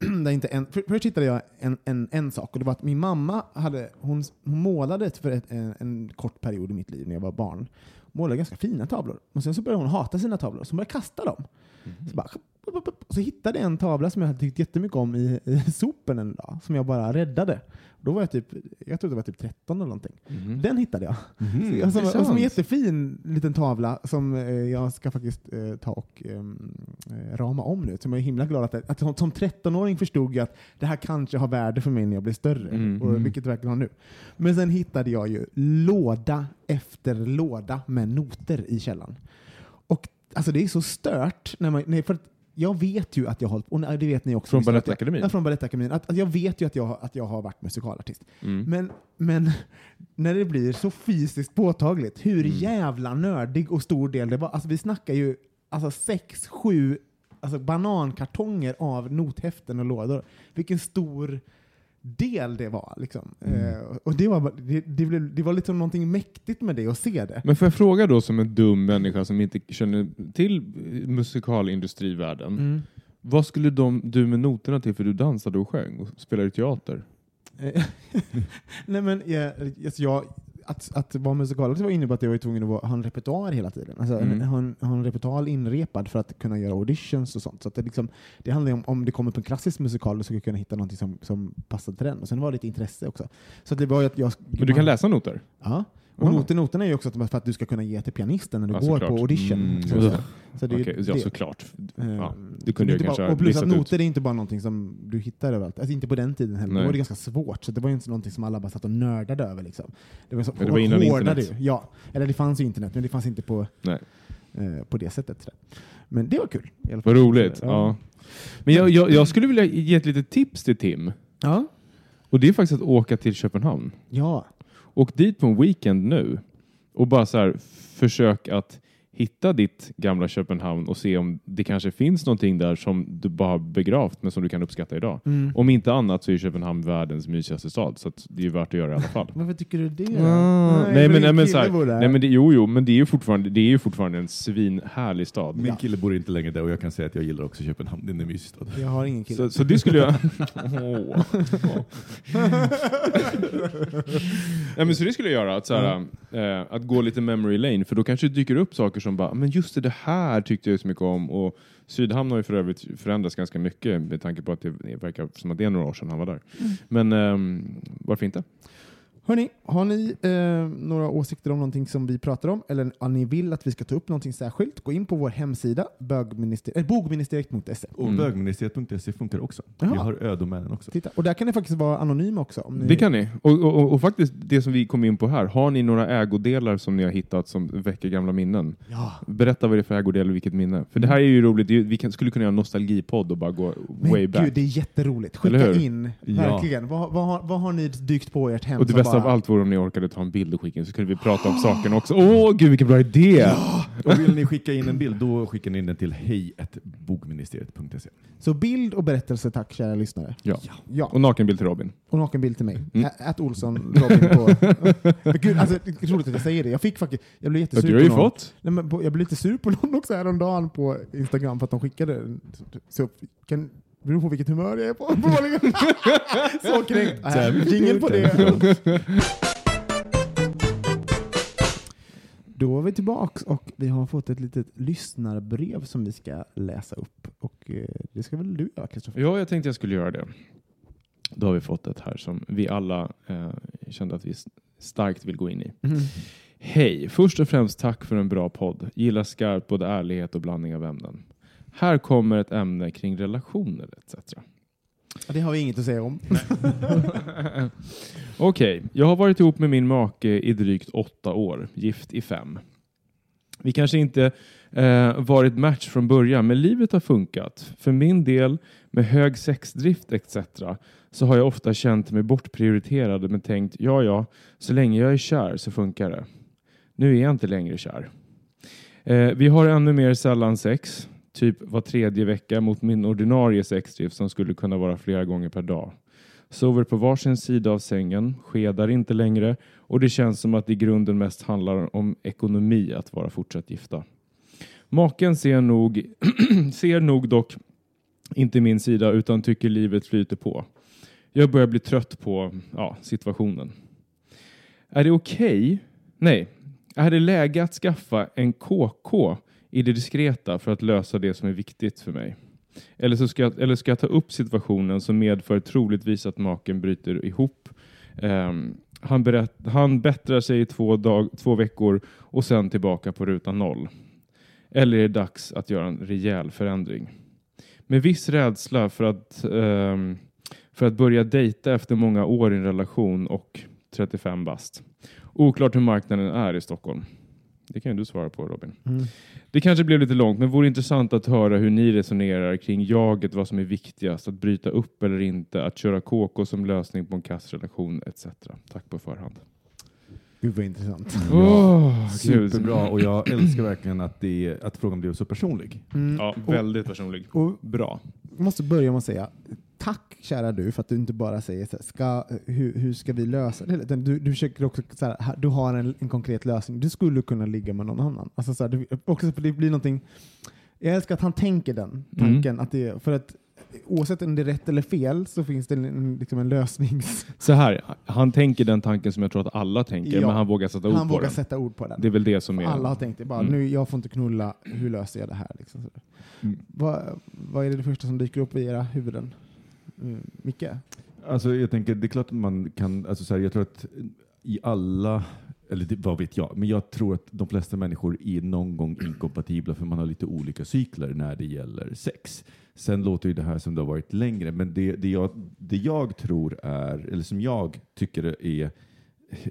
Speaker 3: där inte en, för, först hittade jag en, en, en sak och det var att min mamma hade, hon, hon målade för ett, en, en kort period i mitt liv när jag var barn. Målade ganska fina tavlor. Och sen så började hon hata sina tavlor, så hon började kasta dem. Så, bara. Och så hittade jag en tavla som jag hade tyckt jättemycket om i, i sopen en dag, som jag bara räddade. Då var jag typ, jag tror det var typ 13 eller någonting.
Speaker 2: Mhm.
Speaker 3: Den hittade jag. Så- och, som, och som en jättefin liten tavla som eh, jag ska faktiskt eh, ta och ehm, eh, rama om nu. Så jag är himla glad att, att som, som 13-åring förstod jag att det här kanske har värde för mig när jag blir större,
Speaker 2: Mm.
Speaker 3: och, vilket det verkligen har nu. Men sen hittade jag ju låda efter låda med noter i källaren. Och alltså det är så stört, när man, nej, för att jag vet ju att jag har hållit och det vet ni också.
Speaker 2: Från Balettakademin?
Speaker 3: Ja, från Balettakademin. Att, att jag vet ju att jag, att jag har varit musikalartist.
Speaker 2: Mm.
Speaker 3: Men, men när det blir så fysiskt påtagligt hur
Speaker 2: Mm.
Speaker 3: jävla nördig och stor del det var. Alltså vi snackar ju alltså sex, sju alltså banankartonger av nothäften och lådor. Vilken stor del det var. Liksom.
Speaker 2: Mm.
Speaker 3: Eh, och det var, det, det, blev, det var liksom någonting mäktigt med det att se det.
Speaker 2: Men får jag fråga då som en dum människa som inte känner till musikalindustrivärlden.
Speaker 3: Mm.
Speaker 2: Vad skulle de, du med noterna till för du dansade och sjöng och spelade teater?
Speaker 3: Eh, Nej men jag, alltså jag, att, att vara musikalisk var innebar att jag var tvungen att vara, ha en repertoar hela tiden. Alltså,
Speaker 2: Mm.
Speaker 3: ha, en, ha en repertoar inrepad för att kunna göra auditions och sånt. Så det, liksom, det handlar om, om det kommer på en klassisk musikal, då ska jag kunna hitta något som, som passar till den. Och sen var det lite intresse också. Så det var att jag,
Speaker 2: Men du kan läsa noter?
Speaker 3: Ja. Och noter, noterna är ju också att- för att du ska kunna ge till pianisten när du
Speaker 2: Ja,
Speaker 3: går
Speaker 2: såklart.
Speaker 3: på audition.
Speaker 4: Mm,
Speaker 3: så,
Speaker 2: det.
Speaker 3: så det är ju
Speaker 2: Okej, ja såklart. Ja, det kunde kanske
Speaker 3: bara, Och plus att
Speaker 2: listat ut.
Speaker 3: noter är inte bara någonting som du hittar överallt. Alltså inte på den tiden heller.
Speaker 2: Nej.
Speaker 3: Då var det ganska svårt. Så det var ju inte någonting som alla bara satt och nördade över. Liksom. Det var, så,
Speaker 2: det var innan internet.
Speaker 3: ju. Ja, eller det fanns ju internet, men det fanns inte på, eh, på det sättet. Men det var kul. i alla fall.
Speaker 2: Vad roligt. Ja. Men jag, jag, jag skulle vilja ge ett litet tips till Tim.
Speaker 3: Ja.
Speaker 2: Och det är faktiskt att åka till Köpenhamn.
Speaker 3: ja.
Speaker 2: Åk dit på en weekend nu och bara så här, försök att hitta ditt gamla Köpenhamn och se om det kanske finns någonting där som du bara har begravt men som du kan uppskatta idag.
Speaker 3: Mm.
Speaker 2: Om inte annat så är Köpenhamn världens mysigaste stad så att det är värt att göra i alla fall.
Speaker 3: Varför tycker du det?
Speaker 2: Ah, nej, men, nej, men, så här, nej, men det, jo, jo, men det är ju fortfarande, det är ju fortfarande en svinhärlig stad.
Speaker 4: Min kille bor inte längre där och jag kan säga att jag gillar också Köpenhamn. Det är en mysig stad.
Speaker 3: Jag har ingen kille.
Speaker 2: Så, så det skulle jag... Ja, men så det skulle jag göra, att, så här, eh, att gå lite memory lane, för då kanske det dyker upp saker som bara, men just det, det här tyckte jag så mycket om. Och Sydhamn har ju för övrigt förändrats ganska mycket med tanke på att det verkar som att det är några år sedan han var där. Men ehm, varför inte?
Speaker 3: Hörni, har ni eh, några åsikter om någonting som vi pratar om eller om ni vill att vi ska ta upp någonting särskilt, gå in på vår hemsida bögminister- äh, bogministeriet.se.
Speaker 4: Och
Speaker 2: Mm.
Speaker 4: bögministeriet.se funkar också.
Speaker 3: Jaha.
Speaker 4: Vi har ödomännen också.
Speaker 3: Titta. Och där kan ni faktiskt vara anonyma också. Om ni...
Speaker 2: Det kan ni. Och, och, och, och faktiskt det som vi kom in på här, har ni några ägodelar som ni har hittat som väcker gamla minnen?
Speaker 3: Ja.
Speaker 2: Berätta vad det är för ägodel och vilket minne. För det här är ju roligt, vi kan, skulle kunna göra en nostalgipodd och bara gå
Speaker 3: Men
Speaker 2: way back.
Speaker 3: gud, det är jätteroligt. Skicka in,
Speaker 4: Ja.
Speaker 3: verkligen. Vad, vad, har, vad har ni dykt på i ert hem?
Speaker 2: Och det bästa. Av allt vore om ni orkade ta en bild och skicka in så kunde vi prata om saken också. Åh gud vilken bra idé!
Speaker 4: Och vill ni skicka in en bild, då skickar ni in den till hej.bogministeriet.se.
Speaker 3: Så bild och berättelse, tack kära lyssnare.
Speaker 2: Ja.
Speaker 3: Ja,
Speaker 2: Och nakenbild till Robin.
Speaker 3: och nakenbild till mig.
Speaker 2: Mm.
Speaker 3: Ät Olsson, Robin på... Men gud, alltså, det är roligt att jag säger det. Jag fick faktiskt... Jag blev
Speaker 2: Ja,
Speaker 3: jättesur
Speaker 2: du har ju
Speaker 3: på någon.
Speaker 2: fått.
Speaker 3: Nej, men på, jag blev lite sur på någon också häromdagen på Instagram för att de skickade. Så kan, beror på vilket humör jag är på. så kränkt. Äh, Jingel på det. Då är vi tillbaks och vi har fått ett litet lyssnarbrev som vi ska läsa upp. Och eh, det ska väl du göra, Kristoffer?
Speaker 2: Ja, jag tänkte jag skulle göra det. Då har vi fått ett här som vi alla eh, kände att vi starkt vill gå in i. Hej! Först och främst tack för en bra podd. Gillar skarpt både ärlighet och blandning av ämnen. Här kommer ett ämne kring relationer etc.
Speaker 3: Det har vi inget att säga om.
Speaker 2: Okej, jag har varit ihop med min make i drygt åtta år, gift i fem. Vi kanske inte eh, varit match från början, men livet har funkat. För min del, med hög sexdrift etc. så har jag ofta känt mig bortprioriterad men tänkt, ja ja, så länge jag är kär så funkar det. Nu är jag inte längre kär. Eh, vi har ännu mer sällan sex, typ var tredje vecka mot min ordinarie sexdrift som skulle kunna vara flera gånger per dag. Sover på varsin sida av sängen, skedar inte längre och det känns som att det i grunden mest handlar om ekonomi att vara fortsatt gifta. Maken ser nog, ser nog dock inte min sida utan tycker livet flyter på. Jag börjar bli trött på ja, situationen. Är det okej? Nej. Är det läge att skaffa en KK i det diskreta för att lösa det som är viktigt för mig? Eller, så ska, jag, eller ska jag ta upp situationen som medför troligtvis att maken bryter ihop. Um, han, berätt, han bättrar sig i två, dag, två veckor och sen tillbaka på ruta noll. Eller är det dags att göra en rejäl förändring? Med viss rädsla för att, um, för att börja dejta efter många år i en relation och 35 bast. Oklart hur marknaden är i Stockholm. Det kan ju du svara på Robin.
Speaker 3: Mm.
Speaker 2: Det kanske blev lite långt, men vore intressant att höra hur ni resonerar kring jaget, vad som är viktigast, att bryta upp eller inte, att köra KK som lösning på en kassrelation etc. Tack på förhand.
Speaker 3: Gud vad intressant.
Speaker 2: Gud.
Speaker 4: Superbra och jag älskar verkligen att, det, att frågan blev så personlig.
Speaker 3: Mm.
Speaker 2: Ja,
Speaker 3: Och-
Speaker 2: väldigt personlig.
Speaker 3: Och
Speaker 2: Bra.
Speaker 3: jag måste börja med att säga tack kära du för att du inte bara säger så här, ska, hur, hur ska vi lösa det? Du, du försöker också så här, du har en, en konkret lösning. Du skulle kunna ligga med någon annan. Alltså så här, du, också det blir någonting, jag älskar att han tänker den tanken. Att det, för att oavsett om det är rätt eller fel så finns det en, liksom en lösnings...
Speaker 2: Så här, han tänker den tanken som jag tror att alla tänker,
Speaker 3: Ja.
Speaker 2: men han vågar sätta ord
Speaker 3: Han
Speaker 2: på
Speaker 3: vågar
Speaker 2: den.
Speaker 3: sätta ord på den.
Speaker 2: Det är väl det som är...
Speaker 3: Alla har tänkt det. Bara,
Speaker 2: Mm.
Speaker 3: nu, jag får inte knulla, hur löser jag det här? Liksom.
Speaker 4: Mm.
Speaker 3: Vad, vad är det första som dyker upp i era huvuden? Mm, Micke?
Speaker 4: Alltså jag tänker, det är klart att man kan, alltså så här, jag tror att i alla, eller det, vad vet jag, men jag tror att de flesta människor är någon gång inkompatibla för man har lite olika cykler när det gäller sex. Sen låter ju det här som det har varit längre, men det, det, jag, det jag tror är, eller som jag tycker är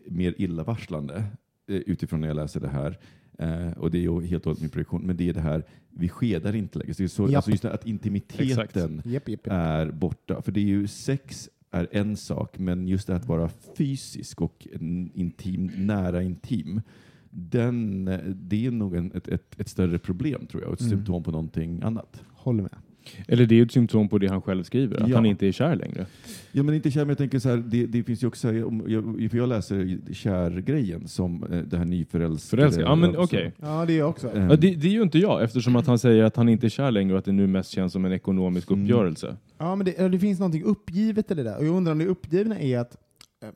Speaker 4: mer illavarslande eh, utifrån när jag läser det här, eh, och det är ju helt och hållet min projektion, men det är det här, vi skedar inte längre. Så
Speaker 3: Japp.
Speaker 4: alltså just att intimiteten
Speaker 3: japp, japp.
Speaker 4: är borta. För det är ju sex är en sak, men just det att vara fysisk och intim, nära intim, den, eh, det är nog en, ett, ett, ett större problem tror jag, och ett
Speaker 3: Mm.
Speaker 4: symptom på någonting annat.
Speaker 3: Håller med.
Speaker 2: Eller det är ju ett symptom på det han själv skriver, att
Speaker 4: Ja.
Speaker 2: han inte är kär längre.
Speaker 4: Ja, men inte kär, men jag tänker så här, det, det finns ju också, om- jag, för jag läser kärgrejen som eh, det här nyförälskade.
Speaker 2: Förälskad? Ja, men okej.
Speaker 3: Ja, det är jag också.
Speaker 4: Eh,
Speaker 2: Ja, det, det är ju inte jag, eftersom att han säger att han inte är kär längre och att det nu mest känns som en ekonomisk
Speaker 4: Mm.
Speaker 2: uppgörelse.
Speaker 3: Ja, men det, det finns någonting uppgivet i det där. Och jag undrar om det uppgivna är att ehm,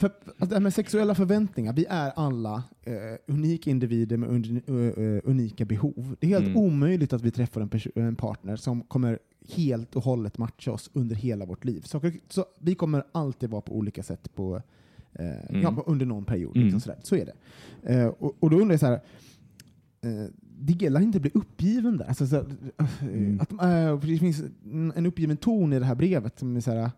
Speaker 3: för, alltså det med sexuella förväntningar, vi är alla eh, unika individer med un, ö, ö, unika behov. Det är helt
Speaker 2: Mm.
Speaker 3: omöjligt att vi träffar en, en partner som kommer helt och hållet matcha oss under hela vårt liv. Så, så vi kommer alltid vara på olika sätt på, eh,
Speaker 2: Mm.
Speaker 3: ja, under någon period.
Speaker 2: Mm.
Speaker 3: Liksom sådär. Så är det. Eh, och, och då undrar jag så här, eh, det gäller inte att bli uppgiven där. Alltså, så, eh,
Speaker 4: Mm.
Speaker 3: att, eh, det finns en en uppgiven ton i det här brevet. Som är så här,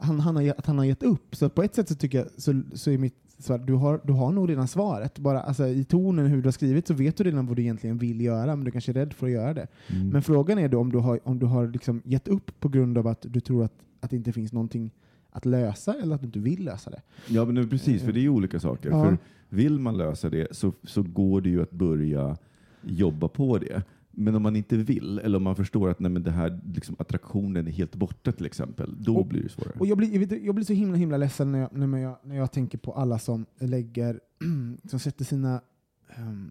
Speaker 3: han, han har, att han har gett upp. Så på ett sätt så tycker jag så, så är mitt svar, du har, du har nog redan svaret. Bara, alltså, I tonen hur du har skrivit så vet du redan vad du egentligen vill göra, men du kanske är rädd för att göra det.
Speaker 4: mm.
Speaker 3: Men frågan är då om du har, om du har liksom gett upp på grund av att du tror att, att det inte finns någonting att lösa eller att du inte vill lösa det.
Speaker 4: Ja, men precis, för det är ju olika saker.
Speaker 3: Ja.
Speaker 4: För vill man lösa det så, så går det ju att börja jobba på det. Men om man inte vill, eller om man förstår att nej, men det här, liksom, attraktionen är helt borta till exempel, då
Speaker 3: Och-
Speaker 4: blir det svårare.
Speaker 3: Och jag blir, jag, blir så himla himla ledsen när jag, när jag, när jag tänker på alla som lägger, som sätter sina ehm,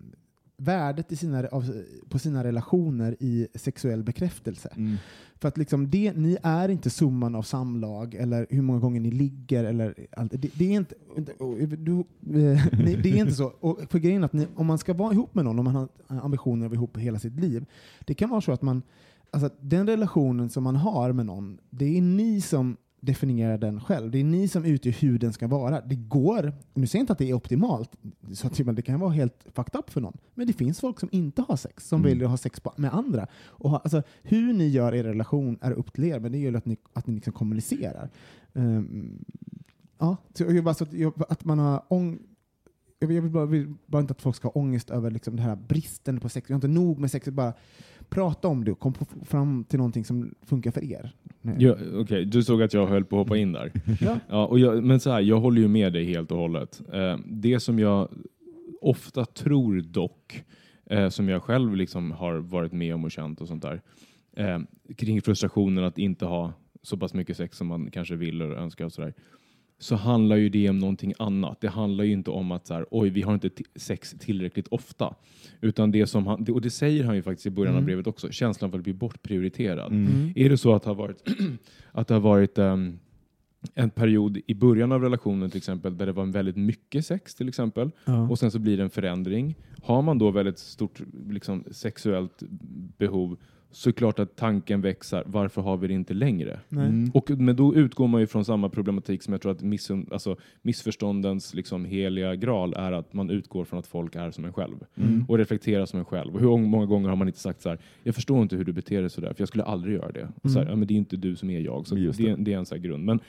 Speaker 3: värdet i sina, av, på sina relationer i sexuell bekräftelse.
Speaker 4: Mm.
Speaker 3: För att liksom det, ni är inte summan av samlag eller hur många gånger ni ligger. Eller allt. Det, det, är inte, du, eh, det är inte så. Och för grejen att ni, om man ska vara ihop med någon, om man har ambitioner att vara ihop hela sitt liv, det kan vara så att man, alltså den relationen som man har med någon, det är ni som definierar den själv. Det är ni som utgör hur den ska vara. Det går, nu säger jag inte att det är optimalt, så att det kan vara helt fucked up för någon, men det finns folk som inte har sex, som
Speaker 4: Mm.
Speaker 3: väljer att ha sex med andra. Och ha, alltså, hur ni gör er relation är upp till er, men det gäller att ni, att ni liksom kommunicerar. Ehm, ja, så jag, bara, så att, jag, att man har ång, jag vill, jag vill bara, vill bara inte att folk ska ha ångest över liksom det här bristen på sex. Jag har inte nog med sex. Bara prata om det och kom fram till någonting som funkar för er.
Speaker 2: Ja, Okej, du såg att jag höll på att hoppa in där.
Speaker 3: Ja.
Speaker 2: Ja, och jag, men så här, jag håller ju med dig helt och hållet. Eh, det som jag ofta tror dock, eh, som jag själv liksom har varit med om och känt och sånt där, eh, kring frustrationen att inte ha så pass mycket sex som man kanske vill och önskar och sådär, så handlar ju det om någonting annat. Det handlar ju inte om att så här, oj, vi har inte sex tillräckligt ofta. Utan det som han, och det säger han ju faktiskt i början av
Speaker 3: Mm.
Speaker 2: brevet också, känslan för att bli bortprioriterad.
Speaker 4: Mm.
Speaker 2: Är det så att det har varit, att det har varit ehm, en period i början av relationen till exempel där det var väldigt mycket sex till exempel
Speaker 3: Ja.
Speaker 2: och sen så blir det en förändring. Har man då väldigt stort liksom, sexuellt behov så är det klart att tanken växer, varför har vi det inte längre?
Speaker 4: Mm.
Speaker 2: Och, men då utgår man ju från samma problematik som jag tror att missun, alltså, missförståndens liksom, heliga graal är att man utgår från att folk är som en själv
Speaker 4: Mm.
Speaker 2: och reflekterar som en själv. Och hur många gånger har man inte sagt så här, jag förstår inte hur du beter dig så där, för jag skulle aldrig göra det. Och Så här,
Speaker 3: Mm.
Speaker 2: ja, men det är inte du som är jag. Så det.
Speaker 4: det.
Speaker 2: Det, är en så här grund. Men,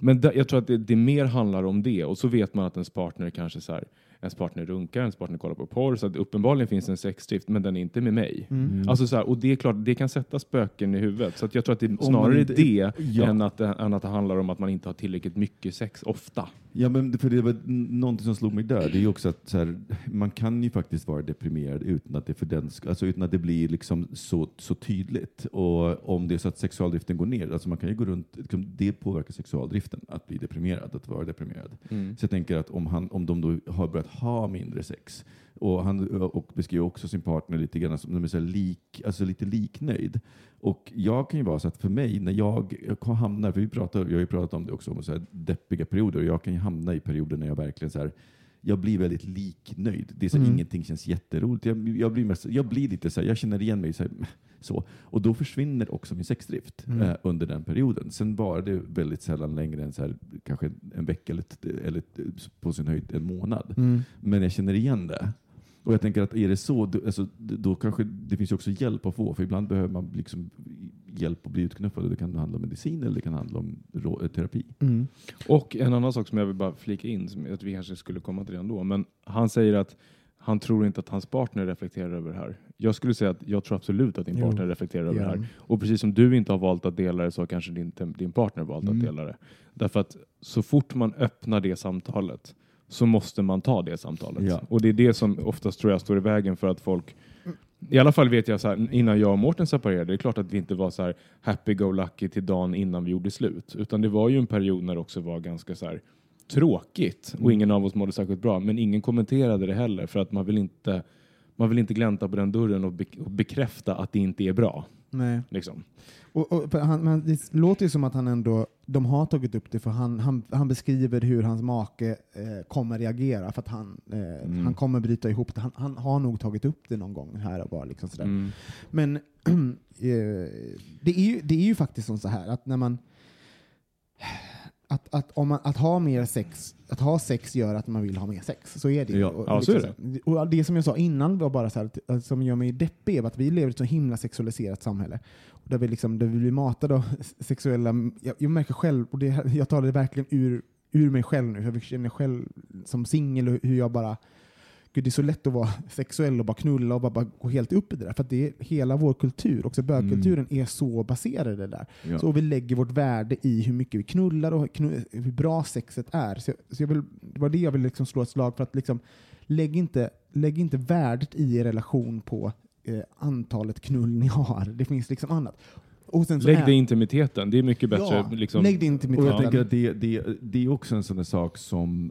Speaker 2: men jag tror att det, det mer handlar om det och så vet man att ens partner kanske så här, ens partner runkar, ens partner kollar på porr, så att uppenbarligen finns det en sexdrift, men den är inte med mig.
Speaker 3: Mm.
Speaker 2: Alltså så här, och det är klart, det kan sätta spöken i huvudet. Så att jag tror att det är snarare
Speaker 4: inte-
Speaker 2: det
Speaker 4: Ja.
Speaker 2: än, att det än att det handlar om att man inte har tillräckligt mycket sex ofta.
Speaker 4: Ja, men för det var någonting som slog mig där. Det är ju också att här, man kan ju faktiskt vara deprimerad utan att det, för den, alltså utan att det blir liksom så, så tydligt. Och om det är så att sexualdriften går ner, alltså man kan ju gå runt, liksom, det påverkar sexualdriften att bli deprimerad, att vara deprimerad.
Speaker 2: Mm.
Speaker 4: Så jag tänker att om, han, om de då har börjat ha mindre sex. Och han och beskriver också sin partner lite grann som de är så lik, alltså lite liknöjd. Och jag kan ju vara så att för mig, när jag hamnar, för vi pratar, jag har ju pratat om det också, om så här deppiga perioder, och jag kan ju hamna i perioder när jag verkligen så här, jag blir väldigt liknöjd. Det är så
Speaker 3: Mm.
Speaker 4: ingenting känns jätteroligt. Jag, jag, blir mest, jag blir lite så här, jag känner igen mig så, här, så. Och då försvinner också min sexdrift
Speaker 3: Mm.
Speaker 4: eh, under den perioden. Sen var det väldigt sällan längre än så här, kanske en vecka eller, eller på sin höjd en månad.
Speaker 3: Mm.
Speaker 4: Men jag känner igen det. Och jag tänker att är det så, då, alltså, då kanske det finns också hjälp att få. För ibland behöver man liksom hjälp att bli utknuffad. Det kan handla om medicin eller det kan handla om eh, terapi.
Speaker 3: Mm.
Speaker 2: Och en annan sak som jag vill bara flika in, som att vi kanske skulle komma till redan då, men han säger att han tror inte att hans partner reflekterar över det här. Jag skulle säga att jag tror absolut att din
Speaker 3: Jo,
Speaker 2: partner reflekterar över det
Speaker 3: Ja.
Speaker 2: här. Och precis som du inte har valt att dela det så har kanske din, din partner valt
Speaker 4: Mm.
Speaker 2: att dela det. Därför att så fort man öppnar det samtalet så måste man ta det samtalet.
Speaker 4: Ja.
Speaker 2: Och det är det som oftast tror jag står i vägen för att folk i alla fall vet jag så här, innan jag och Mårten separerade, det är klart att vi inte var så här happy-go-lucky till dagen innan vi gjorde slut. Utan det var ju en period när det också var ganska så här tråkigt och ingen av oss mådde särskilt bra. Men ingen kommenterade det heller för att man vill inte, man vill inte glänta på den dörren och, be, och bekräfta att det inte är bra.
Speaker 3: Nej.
Speaker 2: Liksom.
Speaker 3: Och, och, han, men det låter ju som att han ändå, de har tagit upp det för han, han, han beskriver hur hans make eh, kommer reagera för att han, eh,
Speaker 4: Mm.
Speaker 3: han kommer bryta ihop det. Han, han har nog tagit upp det någon gång här och var. Liksom sådär.
Speaker 2: Mm.
Speaker 3: Men eh, det, är ju, det är ju faktiskt som så här att när man att, att, om man, att ha mer sex, att ha sex gör att man vill ha mer sex. Så är det ju.
Speaker 4: Ja.
Speaker 3: Och-
Speaker 2: Ja,
Speaker 3: liksom Och det som jag sa innan var bara så här, som gör mig deppig är att vi lever i ett så himla sexualiserat samhälle. Där, vi liksom, där vi blir matade av sexuella... Jag, jag märker själv, och det, jag tar det verkligen ur, ur mig själv nu, hur jag känner själv som singel och hur jag bara Gud, det är så lätt att vara sexuell och bara knulla och bara, bara gå helt upp i det där. För att det är hela vår kultur, också bögkulturen, är så baserad i det där.
Speaker 4: Ja.
Speaker 3: Så vi lägger vårt värde i hur mycket vi knullar och hur bra sexet är. Så, jag, så jag vill, det var det jag ville liksom slå ett slag för. att liksom, lägg, inte, lägg inte värdet i relation på eh, antalet knull ni har. Det finns liksom annat. Och sen så
Speaker 2: Lägg
Speaker 3: är-
Speaker 2: det i intimiteten. Det är mycket bättre.
Speaker 3: Ja,
Speaker 2: liksom.
Speaker 3: lägg det inte
Speaker 4: Och jag tänker att det, det, det är också en sån där sak som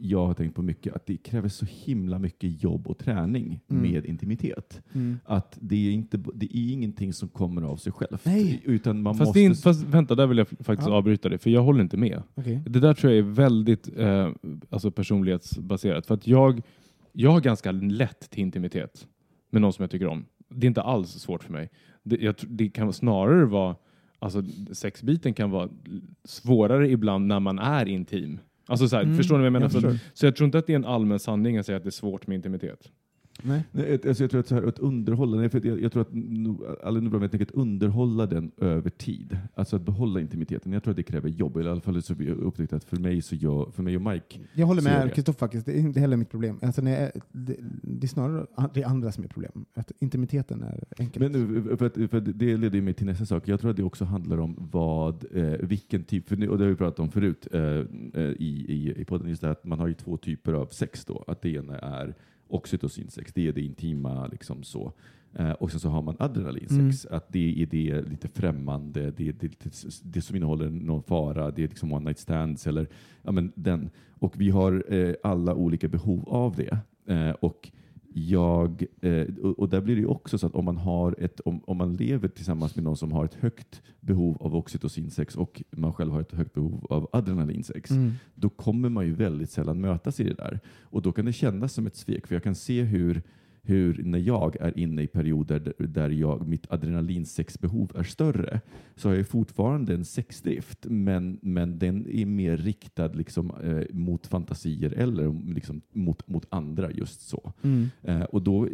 Speaker 4: jag har tänkt på mycket, att det kräver så himla mycket jobb och träning
Speaker 3: Mm.
Speaker 4: med intimitet.
Speaker 3: Mm.
Speaker 4: Att det är, inte, det är ingenting som kommer av sig själv.
Speaker 3: Nej.
Speaker 4: Utan man
Speaker 2: Fast,
Speaker 4: måste...
Speaker 2: det är inte, fast vänta, där vill jag faktiskt
Speaker 3: Ja.
Speaker 2: avbryta det, för jag håller inte med.
Speaker 3: Okej.
Speaker 2: Det där tror jag är väldigt eh, alltså personlighetsbaserat. För att jag, jag har ganska lätt till intimitet med någon som jag tycker om. Det är inte alls svårt för mig. Det, jag, det kan snarare vara, alltså sexbiten kan vara svårare ibland när man är intim. Alltså så här,
Speaker 3: Mm,
Speaker 2: Förstår ni vad jag menar?
Speaker 3: jag
Speaker 2: så, jag tror inte att det är en allmän sanning att säga att det är svårt med intimitet.
Speaker 3: Nej.
Speaker 4: Nej, alltså jag tror att så här, ett underhålla, för jag, jag tror att alla nu vet att underhålla den över tid, alltså att behålla intimiteten, jag tror att det kräver jobb. Eller I alla fall så har vi upptäckt att för mig, så jag, för mig och Mike,
Speaker 3: Jag håller med. Kristoffer faktiskt. Det är inte heller mitt problem. Alltså, när jag, det, det är snarare det andra som är problem. Att intimiteten är enkelt.
Speaker 4: Men nu, för, att, för att det leder mig till nästa sak. Jag tror att det också handlar om vad, eh, vilken typ, för nu, och det har vi pratat om förut eh, eh, i, i, i podden, just det här att man har ju två typer av sex då. Att det ena är oxytocinsex, det är det intima liksom så. Eh, och sen så har man adrenalinsex, att det är det lite främmande, det det, lite, det som innehåller någon fara, det är liksom one night stands eller ja, men den. Och vi har eh, alla olika behov av det. Eh, och jag, eh, och, där blir det också så att om man, har ett, om, om man lever tillsammans med någon som har ett högt behov av oxytocinsex och man själv har ett högt behov av adrenalinsex,
Speaker 3: Mm.
Speaker 4: då kommer man ju väldigt sällan mötas i det där. Och då kan det kännas som ett svek, för jag kan se hur, hur när jag är inne i perioder där- jag, mitt adrenalinsexbehov är större, så har jag fortfarande en sexdrift, men, men den är mer riktad liksom, eh, mot fantasier eller liksom, mot, mot andra just så.
Speaker 3: Mm.
Speaker 4: Eh, och då,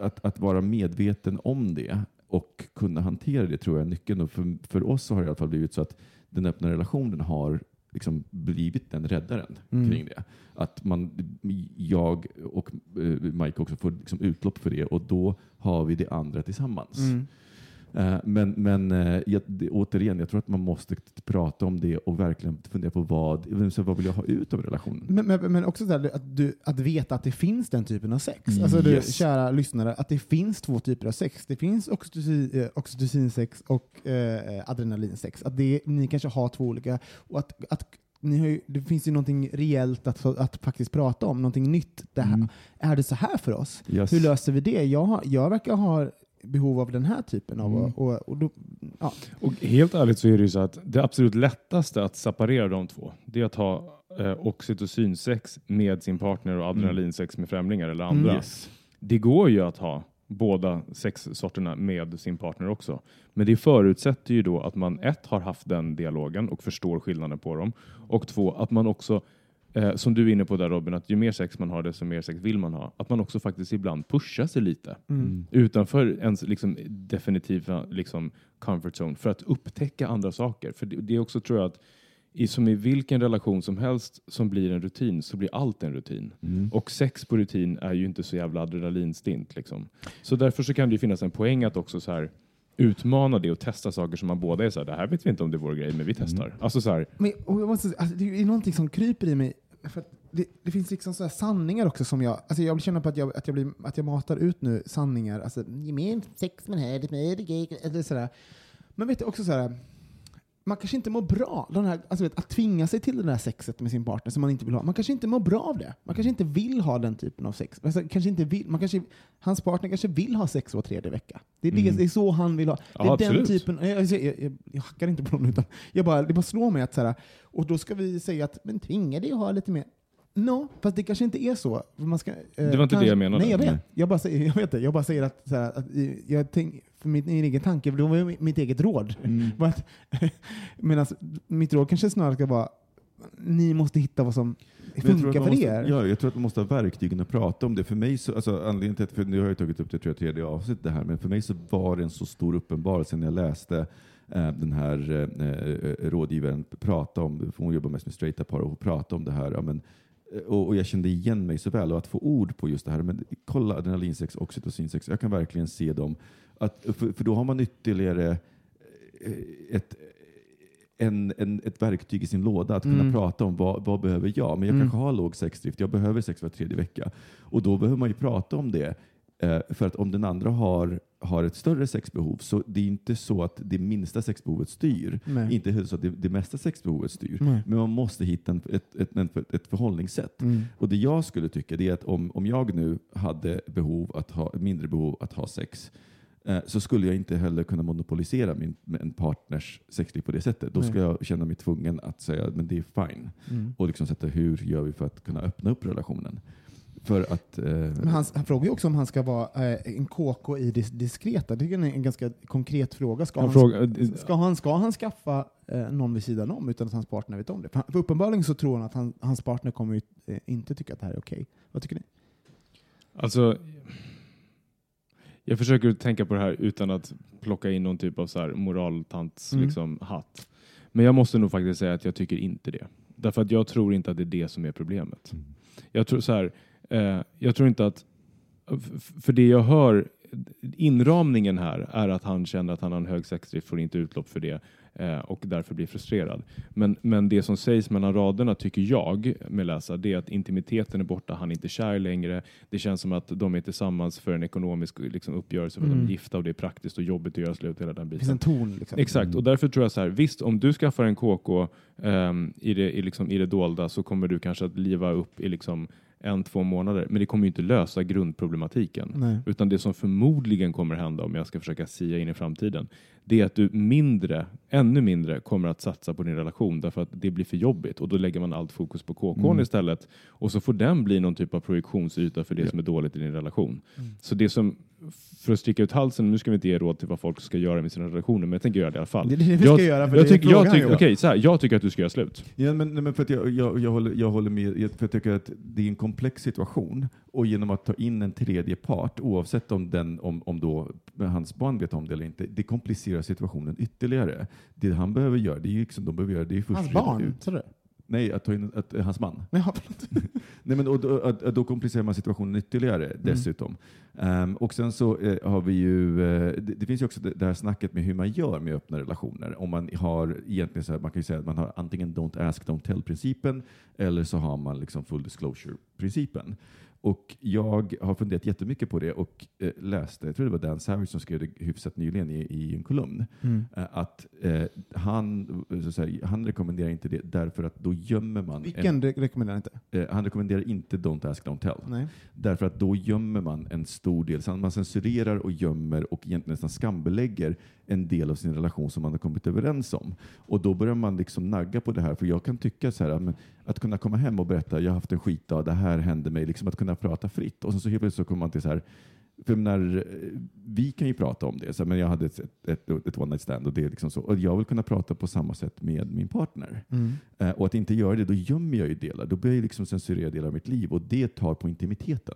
Speaker 4: att, att vara medveten om det och kunna hantera det tror jag är nyckeln. Och för, för oss har det i alla fall blivit så att den öppna relationen har liksom blivit den räddaren
Speaker 3: Mm.
Speaker 4: kring det. Att man, jag och eh, Mike också får liksom utlopp för det och då har vi det andra tillsammans.
Speaker 3: Mm.
Speaker 4: Eh, Men, men eh, jag, återigen, jag tror att man måste prata om det och verkligen fundera på vad, så vad vill jag ha ut av relationen?
Speaker 3: Men, men, men också så här, att, du, att veta att det finns den typen av sex. Alltså du,
Speaker 4: Yes.
Speaker 3: kära lyssnare, att det finns två typer av sex. Det finns oxytocin, eh, oxytocinsex och eh, adrenalinsex. Att det, ni kanske har två olika. Och att, att ni har ju, det finns ju någonting reellt att, att faktiskt prata om, någonting nytt. Det här,
Speaker 4: Mm.
Speaker 3: Är det så här för oss?
Speaker 4: Yes.
Speaker 3: Hur löser vi det? Jag, jag verkar ha behov av den här typen av...
Speaker 4: Mm.
Speaker 3: Och, och då, ja.
Speaker 2: Och helt ärligt så är det ju så att det absolut lättaste att separera de två, det är att ha eh, oxytocinsex med sin partner och adrenalinsex med främlingar eller andra.
Speaker 3: Mm.
Speaker 4: Yes.
Speaker 2: Det går ju att ha båda sexsorterna med sin partner också. Men det förutsätter ju då att man ett har haft den dialogen och förstår skillnaden på dem och två att man också Eh, som du är inne på där Robin, att ju mer sex man har desto mer sex vill man ha. Att man också faktiskt ibland pushar sig lite
Speaker 3: Mm.
Speaker 2: utanför ens liksom, definitiva liksom, comfort zone för att upptäcka andra saker. För det, det är också tror jag att i, som i vilken relation som helst som blir en rutin så blir allt en rutin.
Speaker 4: Mm.
Speaker 2: Och sex på rutin är ju inte så jävla adrenalinstint. Liksom. Så därför så kan det ju finnas en poäng att också så här utmana det och testa saker som man båda är så här, det här vet vi inte om det är vår grej, men vi testar. Alltså så här,
Speaker 3: Men, och jag måste, alltså, det är någonting som kryper i mig. För att det, det finns liksom så här sanningar också som jag... Alltså jag känner på att jag, att jag, blir, att jag matar ut nu sanningar. Alltså, mer sex desto mer gay. Eller sådär. Men vet du också så här, man kanske inte mår bra. Den här, alltså vet, att tvinga sig till det där sexet med sin partner som man inte vill ha. Man kanske inte mår bra av det. Man kanske inte vill ha den typen av sex. Alltså, kanske inte vill, man kanske, hans partner kanske vill ha sex var tredje vecka. Det är,
Speaker 4: Mm.
Speaker 3: det är så han vill ha. Det
Speaker 2: Ja,
Speaker 3: är den
Speaker 2: absolut.
Speaker 3: typen, jag, jag, jag, jag, jag hackar inte på någon, utan jag bara, det bara slår mig att så här, och då ska vi säga att men tvinga dig att ha lite mer. No, fast det kanske inte är så. Man ska, eh,
Speaker 2: Det var inte det jag menade.
Speaker 3: Nej, jag vet. Jag bara säger, jag vet det. Jag bara säger att, så här, att jag tänk, för min, min egen tanke, för det var ju mitt eget råd.
Speaker 4: Mm.
Speaker 3: medan mitt råd kanske snarare ska vara, ni måste hitta vad som funkar för
Speaker 4: måste,
Speaker 3: er.
Speaker 4: Ja, jag tror att man måste ha verktygen att prata om det. För mig, så, alltså, anledningen till att, för nu har jag tagit upp det tror jag, tredje avsnittet det här, men för mig så var det en så stor uppenbarelse när jag läste eh, den här eh, eh, rådgivaren prata om, hon jobbar mest med straighta par, och prata om det här. Ja, men, eh, och, och jag kände igen mig så väl och att få ord på just det här. Men kolla adrenalinsex, oxytocinsex, jag kan verkligen se dem. Att, för, för då har man ytterligare eh, ett, en, en, ett verktyg i sin låda att kunna
Speaker 3: Mm.
Speaker 4: prata om vad, vad behöver jag? Men jag
Speaker 3: Mm.
Speaker 4: kanske har låg sexdrift, jag behöver sex var tredje vecka. Och då behöver man ju prata om det. Eh, för att om den andra har, har ett större sexbehov så det är inte så att det minsta sexbehovet styr.
Speaker 3: Nej.
Speaker 4: Inte heller så att det, det mesta sexbehovet styr.
Speaker 3: Nej.
Speaker 4: Men man måste hitta en, ett, ett, ett, ett förhållningssätt.
Speaker 3: Mm.
Speaker 4: Och det jag skulle tycka det är att om, om jag nu hade behov att ha, mindre behov att ha sex så skulle jag inte heller kunna monopolisera min en partners sexliv på det sättet. Då skulle jag känna mig tvungen att säga men det är fine.
Speaker 3: Mm.
Speaker 4: Och liksom sätta hur gör vi för att kunna öppna upp relationen? För att... Eh,
Speaker 3: Men han, han frågar ju också om han ska vara eh, en KK i det diskreta. Det är en, en ganska konkret fråga. Ska
Speaker 2: Han
Speaker 3: han,
Speaker 2: frågar-
Speaker 3: ska han, ska han skaffa eh, någon vid sidan om utan att hans partner vet om det? För, för uppenbarligen så tror han att han, hans partner kommer ju, eh, inte tycka att det här är okej. Vad tycker ni?
Speaker 2: Alltså, jag försöker tänka på det här utan att plocka in någon typ av så här moraltants
Speaker 3: Mm.
Speaker 2: liksom, hatt. Men jag måste nog faktiskt säga att jag tycker inte det. Därför att jag tror inte att det är det som är problemet.
Speaker 4: Mm.
Speaker 2: Jag tror så här, eh, jag tror inte att, för det jag hör, inramningen här är att han känner att han har en hög sexdrift, får inte utlopp för det eh, och därför blir frustrerad. Men, men det som sägs mellan raderna tycker jag med läsa, det är att intimiteten är borta, han är inte kär längre. Det känns som att de är tillsammans för en ekonomisk liksom, uppgörelse, för att de
Speaker 3: Mm.
Speaker 2: är gifta och det är praktiskt och jobbigt att göra slut hela den
Speaker 3: Det
Speaker 2: biten.
Speaker 3: finns en ton liksom.
Speaker 2: Exakt, och därför tror jag så här, visst om du skaffar en KK ehm, i, det, i, liksom, i det dolda så kommer du kanske att liva upp i liksom en, två månader, men det kommer ju inte lösa grundproblematiken.
Speaker 3: Nej.
Speaker 2: Utan det som förmodligen kommer hända om jag ska försöka sia in i framtiden, det är att du mindre, ännu mindre kommer att satsa på din relation därför att det blir för jobbigt och då lägger man allt fokus på KK
Speaker 4: Mm.
Speaker 2: istället och så får den bli någon typ av projektionsyta för det
Speaker 4: Ja.
Speaker 2: som är dåligt i din relation.
Speaker 3: Mm.
Speaker 2: Så det som, för att sticka ut halsen, nu ska vi inte ge råd till vad folk ska göra med sina relationer, men jag tänker göra det i alla fall.
Speaker 3: Det är det vi ska
Speaker 2: jag,
Speaker 3: göra, för
Speaker 2: jag,
Speaker 3: det är
Speaker 2: tycker, jag, okej, så här, jag tycker att du ska göra slut.
Speaker 4: Ja, men, nej, men för att jag, jag, jag, håller, jag håller med, för jag tycker att det är en komplex situation och genom att ta in en tredje part, oavsett om, den, om, om då hans barn vet om det eller inte, det komplicerar situationen ytterligare. Det han behöver göra, det är ju liksom, de behöver göra det är först
Speaker 3: Hans barn?
Speaker 4: ut. Nej, att ta in att, hans man.
Speaker 3: Nej, ja, förlåt.
Speaker 4: Nej, men, och, då, att, då komplicerar man situationen ytterligare dessutom. Ehm, och sen så eh, har vi ju, eh, det, det finns ju också det, det här snacket med hur man gör med öppna relationer. Om man har egentligen så här, man kan ju säga att man har antingen don't ask, don't tell-principen eller så har man liksom full disclosure-principen. Och jag har funderat jättemycket på det och eh, läste, jag tror det var Dan Savage som skrev det hyfsat nyligen i, i en kolumn,
Speaker 3: Mm.
Speaker 4: eh, att eh, han, så att säga, han rekommenderar inte det därför att då gömmer man...
Speaker 3: Vilken re- rekommenderar inte?
Speaker 4: En, eh, han rekommenderar inte Don't Ask Don't Tell.
Speaker 3: Nej.
Speaker 4: Därför att då gömmer man en stor del, så man censurerar och gömmer och egentligen nästan skambelägger en del av sin relation som man har kommit överens om. Och då börjar man liksom nagga på det här, för jag kan tycka så här, men att kunna komma hem och berätta, jag har haft en skitdag, det här hände mig, liksom att kunna prata fritt. Och sen så helt plötsligt så kommer man till så här, för när, vi kan ju prata om det, så här, men jag hade ett, ett, ett one night stand och det är liksom så. Och jag vill kunna prata på samma sätt med min partner.
Speaker 3: Mm.
Speaker 4: Eh, och att inte göra det, då gömmer jag ju delar. Då börjar jag liksom censurera delar av mitt liv och det tar på intimiteten.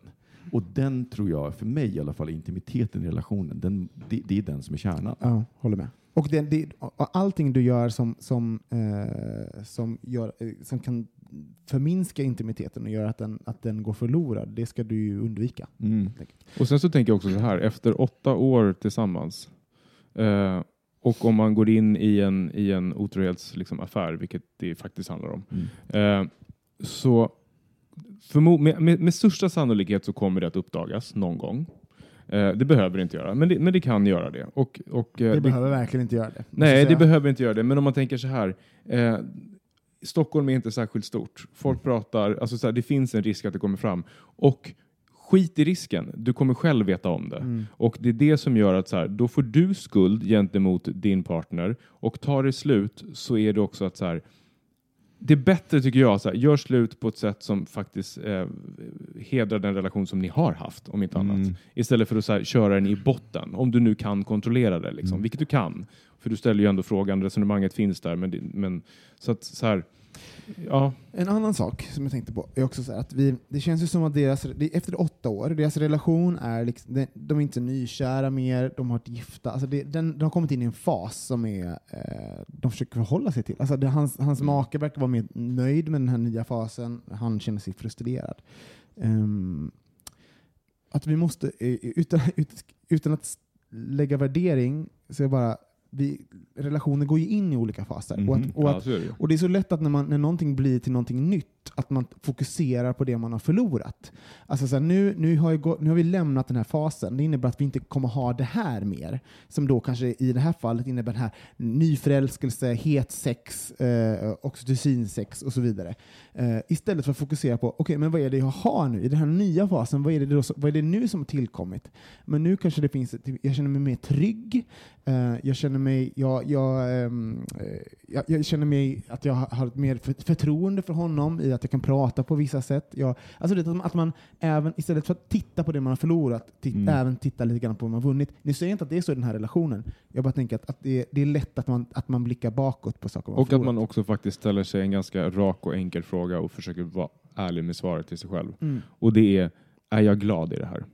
Speaker 4: Och den tror jag, för mig i alla fall, intimiteten i relationen, den, det, det är den som är kärnan.
Speaker 3: Ja, håller med. Och, det, det, och allting du gör som, som, eh, som, gör, eh, som kan förminska intimiteten och göra att den, att den går förlorad, det ska du ju undvika.
Speaker 4: Mm.
Speaker 2: Och sen så tänker jag också så här, efter åtta år tillsammans eh, och om man går in i en, i en otrohetsaffär, liksom, affär, vilket det faktiskt handlar om,
Speaker 4: Mm.
Speaker 2: eh, så med, med, med största sannolikhet så kommer det att uppdagas någon gång. Eh, det behöver det inte göra, men det, men det kan göra det. Och, och, eh,
Speaker 3: Det behöver verkligen inte göra det.
Speaker 2: Nej, det behöver inte göra det. Men om man tänker så här. Eh, Stockholm är inte särskilt stort. Folk pratar, alltså så här, det finns en risk att det kommer fram. Och skit i risken. Du kommer själv veta om det.
Speaker 3: Mm.
Speaker 2: Och det är det som gör att så här, då får du skuld gentemot din partner. Och tar det slut så är det också att så här, det är bättre tycker jag, så här, gör slut på ett sätt som faktiskt eh, hedrar den relation som ni har haft, om inte annat.
Speaker 4: Mm.
Speaker 2: Istället för att här, köra den i botten, om du nu kan kontrollera det, liksom,
Speaker 4: Mm.
Speaker 2: vilket du kan. För du ställer ju ändå frågan, resonemanget finns där. Men, men så att så här, ja,
Speaker 3: En annan sak som jag tänkte på är också så här att vi, det känns ju som att deras, efter åtta år, deras relation är liksom, de, de är inte nykära mer, de har varit gifta, alltså det, den, de har kommit in i en fas som är, eh, de försöker förhålla sig till. Alltså det, hans, hans make verkar vara mer nöjd med den här nya fasen, han känner sig frustrerad. Ehm, att vi måste, eh, utan, ut, utan att lägga värdering, så är bara, vi, relationer går ju in i olika faser. Och,
Speaker 4: Mhm.
Speaker 3: att, och,
Speaker 2: ja
Speaker 3: att,
Speaker 2: är det
Speaker 3: och det är så lätt att när, man, när någonting blir till någonting nytt, att man fokuserar på det man har förlorat. Alltså så här, nu, nu, har jag gå, nu har vi lämnat den här fasen, det innebär att vi inte kommer ha det här mer. Som då kanske i det här fallet innebär den här nyförälskelse, het sex, eh, oxytocinsex och så vidare. Eh, istället för att fokusera på, okej, men vad är det jag har nu? I den här nya fasen, vad är det, då, vad är det nu som har tillkommit? Men nu kanske det finns, jag känner mig mer trygg, eh, jag känner mig, jag, jag, ehm, eh, jag, jag känner mig att jag har ett mer förtroende för honom i att jag kan prata på vissa sätt. Jag, alltså det, att man även, istället för att titta på det man har förlorat, titt,
Speaker 4: Mm.
Speaker 3: även titta lite grann på vad man har vunnit. Nu säger jag inte att det är så i den här relationen. Jag bara tänker att, att det, det är lätt att man, att man blickar bakåt på saker man har
Speaker 2: Och att man
Speaker 3: förlorat.
Speaker 2: också faktiskt ställer sig en ganska rak och enkel fråga och försöker vara ärlig med svaret till sig själv.
Speaker 3: Mm.
Speaker 2: Och det är, är jag glad i det här?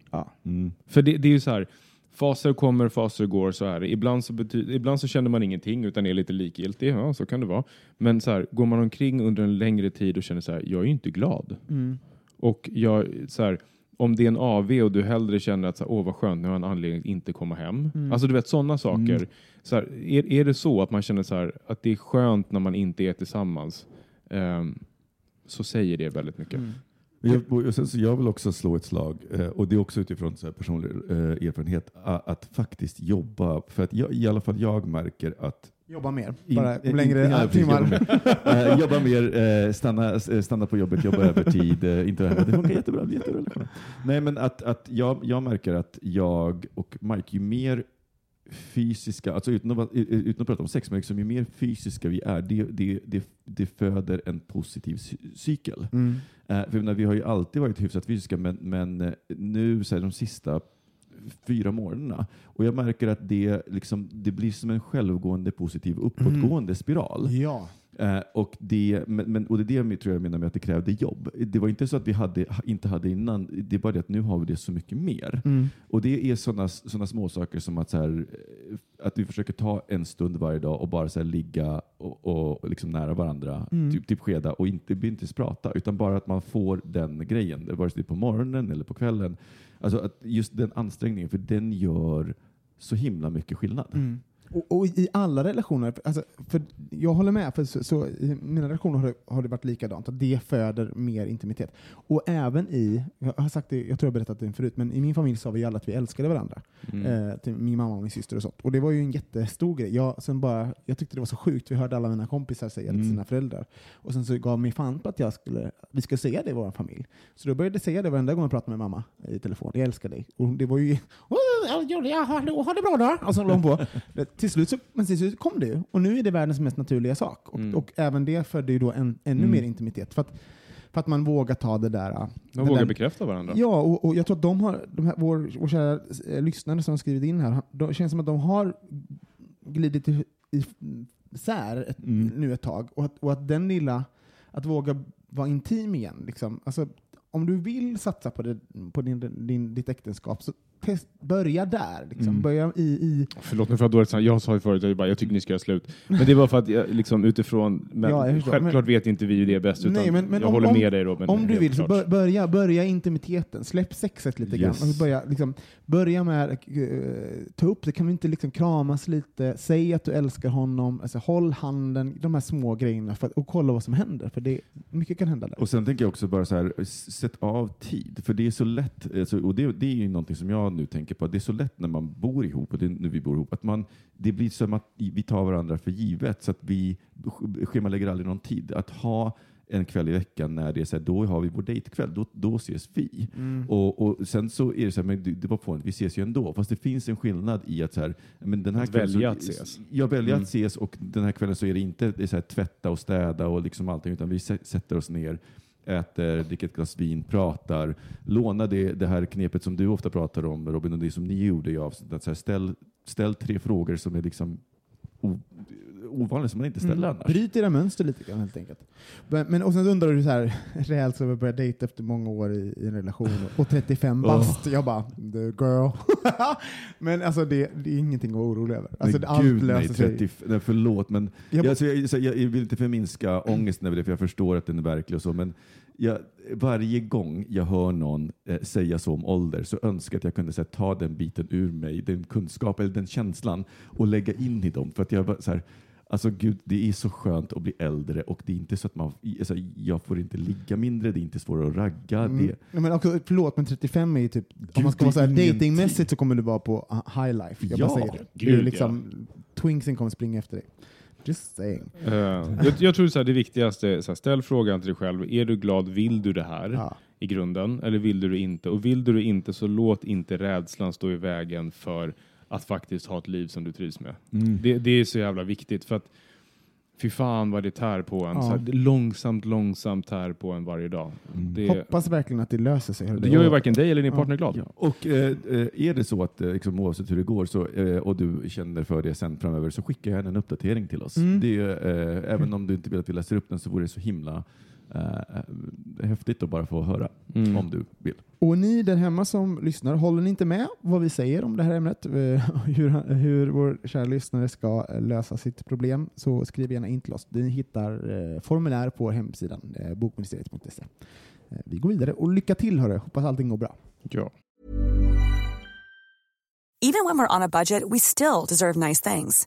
Speaker 4: Mm.
Speaker 2: För det, det är ju så här, faser kommer, faser går, så är det. Ibland så, ibland så känner man ingenting utan är lite likgiltig, ja så kan det vara. Men så här, går man omkring under en längre tid och känner så här, jag är ju inte glad.
Speaker 3: Mm.
Speaker 2: Och jag, så här, om det är en AV och du hellre känner att så här, åh vad skönt, nu har jag en anledning att inte komma hem.
Speaker 3: Mm.
Speaker 2: Alltså du vet sådana saker.
Speaker 4: Mm.
Speaker 2: Så här, är, är det så att man känner så här, att det är skönt när man inte är tillsammans, ehm, så säger det väldigt mycket.
Speaker 3: Mm.
Speaker 4: Jag, sen så jag vill också slå ett slag, eh, och det är också utifrån så personlig eh, erfarenhet, att faktiskt jobba. För att jag, i alla fall jag märker att
Speaker 3: Jobba mer,
Speaker 4: In-
Speaker 3: bara
Speaker 4: in-
Speaker 3: längre
Speaker 4: precis,
Speaker 3: timmar.
Speaker 4: Jobba mer, Eh, jobba mer eh, stanna, eh, stanna på jobbet, jobba övertid. Uh, inte här. Det funkar jättebra. jättebra. Nej, men att, att jag, jag märker att jag och Mike, ju mer fysiska, alltså utan att, utan att prata om sex, men liksom, ju mer fysiska vi är, det, det, det, det föder en positiv cy- cykel.
Speaker 3: Mm.
Speaker 4: Eh, för menar, vi har ju alltid varit hyfsat fysiska, men, men eh, nu så här, de sista fyra månaderna, och jag märker att det, liksom, det blir som en självgående positiv uppåtgående spiral.
Speaker 3: Ja.
Speaker 4: Eh, och, det, men, och det är det tror jag menar med att det krävde jobb. Det var inte så att vi hade, inte hade innan, det är bara det att nu har vi det så mycket mer.
Speaker 3: Mm.
Speaker 4: Och det är sådana såna små saker som att, så här, eh, att vi försöker ta en stund varje dag och bara så här, ligga och, och liksom nära varandra,
Speaker 3: Mm.
Speaker 4: typ, typ skeda och inte, inte prata, utan bara att man får den grejen, vare sig det är på morgonen eller på kvällen. Alltså att just den ansträngningen, för den gör så himla mycket skillnad.
Speaker 3: Mm. Och, och i alla relationer, alltså, för jag håller med, för så, så, i mina relationer har det, har det varit likadant, att det föder mer intimitet. Och även i, jag har sagt det, jag tror jag berättat det förut, men i min familj sa vi alla att vi älskade varandra.
Speaker 2: Mm.
Speaker 3: Eh, till min mamma och min syster och sånt. Och det var ju en jättestor grej. Jag, sen bara, jag tyckte det var så sjukt, vi hörde alla mina kompisar säga det till
Speaker 4: Mm.
Speaker 3: sina föräldrar. Och sen så gav mig fan på att jag skulle, vi skulle säga det i vår familj. Så då började jag säga det varenda gång jag pratade med mamma i telefon. Jag älskar dig. Och det var ju "Åh, Julia, hallå, ha det bra då? Och så hon på. Till, slut så, men till slut kom det ju. Och nu är det världens mest naturliga sak. Och,
Speaker 2: Mm.
Speaker 3: och även det födde ju då en, ännu
Speaker 4: Mm.
Speaker 3: mer intimitet. För att, för att man vågar ta det där.
Speaker 2: De
Speaker 3: den
Speaker 2: vågar
Speaker 3: där-
Speaker 2: bekräfta varandra.
Speaker 3: Ja, och, och jag tror att de har, de här, vår, vår kära eh, lyssnare som har skrivit in här, det känns som att de har glidit i, i, isär ett,
Speaker 4: Mm.
Speaker 3: nu ett tag. Och att, och att den lilla, att våga vara intim igen, liksom. alltså, om du vill satsa på, det, på din, din, ditt äktenskap, så test, börja där. Liksom.
Speaker 4: Mm.
Speaker 3: Börja i, i
Speaker 2: Förlåt mig för att dåligt. Jag sa ju förut jag, bara, jag tycker ni ska göra slut. Men det var för att jag, liksom, utifrån, men
Speaker 3: Ja, jag
Speaker 2: självklart vet inte vi ju det bäst, utan
Speaker 3: Nej, men- men
Speaker 2: jag
Speaker 3: om-
Speaker 2: håller
Speaker 3: om-
Speaker 2: med dig Robin.
Speaker 3: Om du vill så
Speaker 2: klart.
Speaker 3: börja, börja intimiteten, släpp sexet lite
Speaker 4: Yes.
Speaker 3: grann. Och börja, liksom, börja med att eh, ta upp det, kan vi inte liksom kramas lite, säg att du älskar honom, alltså, håll handen, de här små grejerna för att, och kolla vad som händer, för det, mycket kan hända där.
Speaker 4: Och sen tänker jag också bara så här, sätt av tid. För det är så lätt, alltså, och det, det är ju någonting som jag nu tänker på, det är så lätt när man bor ihop, och det är nu vi bor ihop, att man, det blir som att vi tar varandra för givet, så att vi sch- schemalägger aldrig någon tid. Att ha en kväll i veckan när det är så här, då har vi vår dejtkväll, då, då ses vi.
Speaker 3: Mm.
Speaker 4: Och, och sen så är det så här, men det, var fånigt, vi ses ju ändå. Fast det finns en skillnad i att så här, men den här
Speaker 2: Att
Speaker 4: kvällen
Speaker 2: välja
Speaker 4: så,
Speaker 2: att ses.
Speaker 4: Jag väljer
Speaker 2: Mm.
Speaker 4: att ses och den här kvällen så är det inte det är så här, tvätta och städa och liksom allting, utan vi sä- sätter oss ner äter, dricker ett glas vin, pratar. Låna det, det här knepet som du ofta pratar om Robin och det som ni gjorde i avsnittet. Att så här, ställ, ställ tre frågor som är liksom o, ovanliga som man inte ställer
Speaker 3: Mm.
Speaker 4: annars.
Speaker 3: Bryt era mönster lite grann helt enkelt. Men, men, och sen undrar du så här, rejält så vi börjar dejta efter många år i, i en relation och 35 bast. Jag bara, the girl. men alltså det, det är ingenting att vara orolig över. Alltså,
Speaker 4: men
Speaker 3: allt
Speaker 4: gud nej,
Speaker 3: löser sig.
Speaker 4: 30, nej, förlåt men
Speaker 3: Jag
Speaker 4: jag, alltså, jag, så jag, jag vill inte förminska ångesten över det för jag förstår att den är verklig och så men jag, varje gång jag hör någon eh, säga så om ålder så önskar jag att jag kunde här, ta den biten ur mig, den kunskap eller den känslan och lägga in i dem. För att jag bara, så här, Alltså gud, det är så skönt att bli äldre och det är inte så att man, alltså, jag får inte ligga mindre, det är inte svårare att ragga.
Speaker 3: Mm.
Speaker 4: Det,
Speaker 3: Nej, men också, förlåt, men 35 är ju typ, om
Speaker 4: Gud,
Speaker 3: man ska vara så här
Speaker 4: det är
Speaker 3: datingmässigt så kommer du vara på uh, high life. Jag
Speaker 4: Ja,
Speaker 3: bara säger det.
Speaker 2: gud,
Speaker 3: är liksom, Twingsen kommer springa efter dig. Just saying.
Speaker 2: Eh, jag, jag tror så det viktigaste är så här, ställ frågan till dig själv. Är du glad? Vill du det här
Speaker 3: Ja.
Speaker 2: i grunden? Eller vill du det inte? Och vill du det inte så låt inte rädslan stå i vägen för att faktiskt ha ett liv som du trivs med.
Speaker 4: mm.
Speaker 2: Det, det är så jävla viktigt för att fy fan vad det tär på en.
Speaker 3: Ja.
Speaker 2: Så här, långsamt, långsamt tär på en varje dag.
Speaker 4: Mm.
Speaker 2: Det,
Speaker 3: Hoppas verkligen att det löser sig.
Speaker 2: det gör ju varken dig eller din
Speaker 3: Ja.
Speaker 2: partner glad.
Speaker 4: Ja. Och eh, eh, är det så att eh, liksom, oavsett hur det går så, eh, och du känner för det sen framöver så skicka gärna en uppdatering till oss.
Speaker 3: Mm.
Speaker 4: Det eh, även om du inte vill att vi läser upp den så vore det så himla eh, häftigt att bara få höra
Speaker 2: Mm.
Speaker 4: om du vill.
Speaker 3: Och ni där hemma som lyssnar, håller ni inte med vad vi säger om det här ämnet? Eh, hur, hur vår kära lyssnare ska eh, lösa sitt problem så skriv gärna in till oss. Ni hittar eh, formulär på hemsidan eh, bokministeriet.se. Eh, vi går vidare och lycka till hörru. Hoppas allting går bra.
Speaker 2: Ja.
Speaker 5: Even when we're on a budget, we still deserve nice things.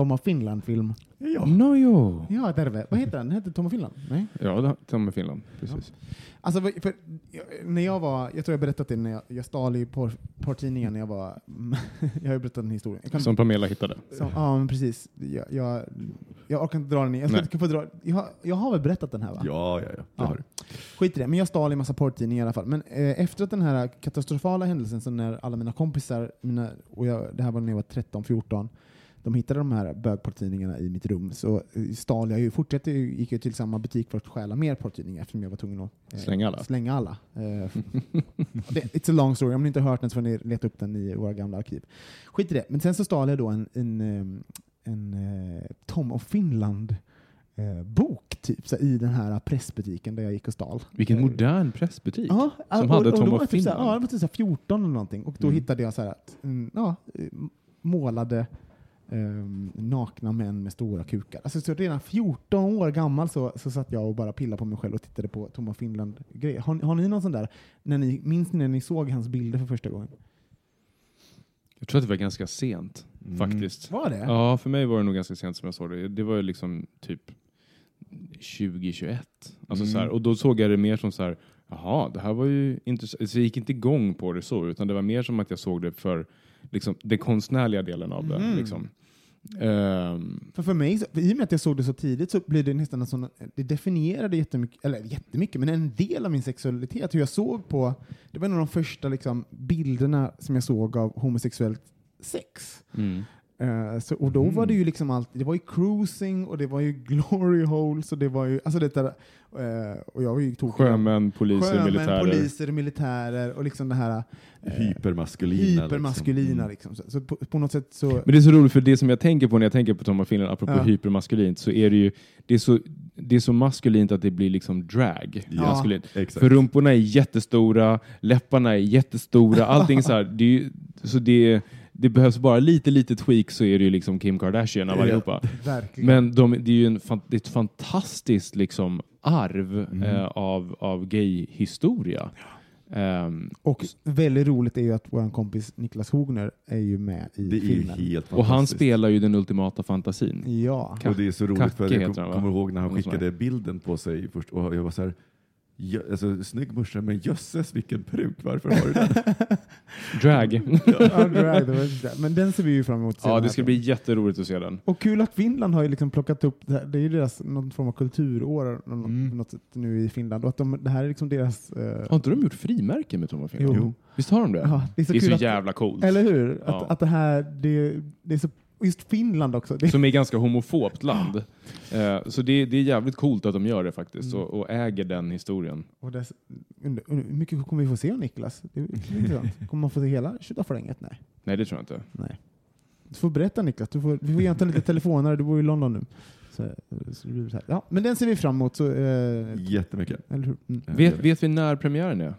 Speaker 3: Tom of Finland-film.
Speaker 4: Ja.
Speaker 2: No, jo.
Speaker 3: Ja, terve. Vad heter den? Heter Tom of Finland? Nej?
Speaker 2: Ja, tar med Finland. Precis.
Speaker 3: Alltså, för, när jag var, jag tror jag berättat det när jag, jag stal i porr- porrtidningen när jag var, jag har ju berättat den historien. Kan,
Speaker 2: Som Pamela hittade.
Speaker 3: som, ja, men precis. Jag, jag, jag orkar inte dra den. Jag, ska
Speaker 2: Nej.
Speaker 3: inte få dra, jag, har, jag har väl berättat den här va?
Speaker 4: Ja, ja, ja. Det
Speaker 3: Ja.
Speaker 4: har du.
Speaker 3: Skit i det, men jag stal i massa porrtidningar i alla fall. Men eh, efter att den här katastrofala händelsen, så när alla mina kompisar, mina, och jag, det här var när jag var 13-14, de hittade de här bögporrtidningarna i mitt rum, så eh, stal jag ju, fortsatte, gick jag till samma butik för att stjäla mer porrtidningar eftersom jag var tvungen att eh,
Speaker 2: Slänga alla.
Speaker 3: Slänga alla. Eh, det, it's a long story, om ni inte har hört den så får ni leta upp den i våra gamla arkiv. Skit i det. Men sen så stal jag då en, en, eh, en eh, Tom of Finland bok typ, så, i den här pressbutiken där jag gick och stal.
Speaker 2: Vilken modern pressbutik.
Speaker 3: Ja,
Speaker 2: Som
Speaker 3: och-
Speaker 2: hade
Speaker 3: och
Speaker 2: Tom
Speaker 3: var jag typ
Speaker 2: Finland.
Speaker 3: Ja, det var typ så här 14 eller någonting. Och då
Speaker 2: Mm.
Speaker 3: hittade jag så här att, mm, ja, målade ehm, nakna män med stora kukar. Alltså, så redan 14 år gammal så, så satt jag och bara pillade på mig själv och tittade på Tom Finland-grejer. Har, har ni någon sån där, när ni, minns ni när ni såg hans bilder för första gången?
Speaker 2: Jag tror att det var ganska sent,
Speaker 4: Mm.
Speaker 2: faktiskt.
Speaker 3: Var det?
Speaker 2: Ja, för mig var det nog ganska sent som jag såg det. Det var ju liksom typ 2021. Alltså
Speaker 4: Mm.
Speaker 2: så här, och då såg jag det mer som så här, jaha, det här var ju intressant. Så jag gick inte igång på det så, utan det var mer som att jag såg det för liksom, den konstnärliga delen av det.
Speaker 3: Mhm.
Speaker 2: Liksom. Ehm,
Speaker 3: För, för mig, i och med att jag såg det så tidigt så blev det nästan en sån, det definierade jättemycket, eller jättemycket, men en del av min sexualitet. Hur jag såg på, det var en av de första liksom, bilderna som jag såg av homosexuellt sex.
Speaker 2: mm.
Speaker 3: Eh, så, och då var det ju liksom allt, det var ju cruising och det var ju glory holes och det var ju, alltså det där, eh, och jag var ju tokig.
Speaker 2: Sjömän, poliser,
Speaker 3: Sjömän,
Speaker 2: militärer.
Speaker 3: poliser, militärer och liksom det här eh,
Speaker 4: Hypermaskulina.
Speaker 3: hypermaskulina.
Speaker 4: Liksom.
Speaker 3: Liksom. Så, så på, på något sätt så...
Speaker 2: Men det är så roligt för det som jag tänker på när jag tänker på Tom of Finland, apropå
Speaker 3: Ja.
Speaker 2: hypermaskulint, så är det ju det är så, det är så maskulint att det blir liksom drag.
Speaker 4: Ja.
Speaker 2: Maskulint.
Speaker 4: Exakt.
Speaker 2: För rumporna är jättestora, läpparna är jättestora, allting så här. Det, är ju, så det, det behövs bara lite, lite tweak så är det ju liksom Kim Kardashian av
Speaker 4: Ja.
Speaker 2: allihopa.
Speaker 3: Verkligen.
Speaker 2: Men de, det är ju en, det är ett fantastiskt liksom arv
Speaker 4: Mm.
Speaker 2: eh, av, av gay-historia. Ehm,
Speaker 3: Och väldigt roligt är ju att vår kompis Niklas Hogner är ju med i
Speaker 4: Det är
Speaker 3: filmen.
Speaker 4: helt
Speaker 2: och han spelar ju den ultimata fantasin.
Speaker 3: Ja.
Speaker 4: Och det är så roligt för
Speaker 2: Kacke
Speaker 4: jag kom,
Speaker 2: han, va?
Speaker 4: kommer ihåg när han skickade bilden på sig först och jag var så här, "Ja, alltså, snygg morsa men jösses vilken peruk, varför har du den?
Speaker 2: Drag.
Speaker 3: Ja, drag. Men den ser vi ju fram emot.
Speaker 2: ja, det ska bli jätteroligt att se den.
Speaker 3: Och kul att Finland har ju liksom plockat upp, det, här, det är ju deras någon form av kulturår
Speaker 4: Mm.
Speaker 3: något sätt nu i Finland. Och att de, det här är liksom deras... eh,
Speaker 2: Har inte de gjort frimärke med Tom och Finland?
Speaker 3: Jo.
Speaker 2: Visst har de det?
Speaker 3: ja, det är så
Speaker 2: det är så
Speaker 3: att,
Speaker 2: jävla coolt.
Speaker 3: Eller hur?
Speaker 2: Ja.
Speaker 3: Att, att det här, det, det är så, och just Finland också. Det,
Speaker 2: Som är ganska homofobt land. Eh, så det, det är jävligt coolt att de gör det faktiskt
Speaker 3: Mm.
Speaker 2: och, och äger den historien.
Speaker 3: och dess, under, under, hur mycket kommer vi få se av Niklas? Det är intressant. Kommer man få se hela Tjotaflänget? Nej.
Speaker 2: Nej, det tror jag inte.
Speaker 3: Nej. Du får berätta Niklas, du får, vi får ge lite telefoner, du bor i London nu. Så, så det blir så här. Ja, men den ser vi fram emot. Så, eh,
Speaker 4: Jättemycket.
Speaker 3: eller hur? Mm.
Speaker 2: Vet, vet vi när premiären är?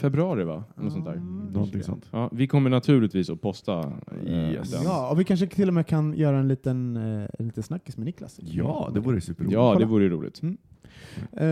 Speaker 2: Februari va? Något sånt där.
Speaker 4: Någonting sånt.
Speaker 2: Ja, vi kommer naturligtvis att posta eh,
Speaker 4: Yes.
Speaker 2: den.
Speaker 3: Ja, och vi kanske till och med kan göra en liten, eh, en liten snackis med Niklas.
Speaker 4: Ja, det vore superroligt.
Speaker 2: Ja, det vore roligt.
Speaker 3: Eh,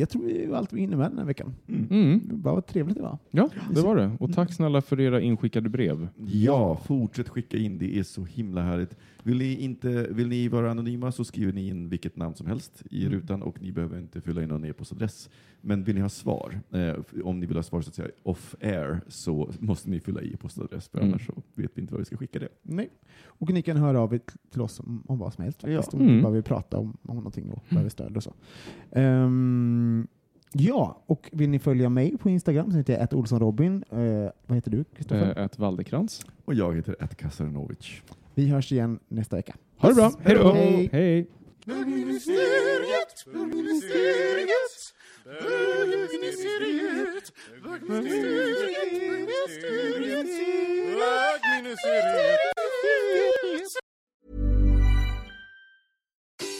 Speaker 3: jag tror vi var allt vi hinner med den här veckan.
Speaker 2: Mm.
Speaker 3: Bara vad trevligt det var.
Speaker 2: Ja, det var det. Och tack snälla för era inskickade brev.
Speaker 4: Ja, fortsätt skicka in. Det är så himla härligt. Vill ni, inte, vill ni vara anonyma så skriver ni in vilket namn som helst i
Speaker 3: Mm.
Speaker 4: rutan och ni behöver inte fylla in någon e-postadress. Men vill ni ha svar, eh, om ni vill ha svar så att säga off air, så måste ni fylla i e-postadress för
Speaker 2: Mm.
Speaker 4: annars så vet vi inte vad vi ska skicka det.
Speaker 3: Nej. Och ni kan höra av er till oss om, om vad som helst faktiskt.
Speaker 4: Ja.
Speaker 3: Om ni
Speaker 2: Mm.
Speaker 3: bara vill prata om, om någonting och behöver stöd och så. Ehm, ja, och vill ni följa mig på Instagram så heter jag olsonrobin. Uh, vad heter du, Kristoffer?
Speaker 2: Eh, ett Waldekrans.
Speaker 4: Och jag heter Ed Kasarnovic.
Speaker 3: Vi hörs igen nästa vecka.
Speaker 2: Ha det bra. Hej då.
Speaker 3: Hej.
Speaker 2: Hej.
Speaker 6: Bögministeriet, bögministeriet, bögministeriet, bögministeriet, bögministeriet, bögministeriet.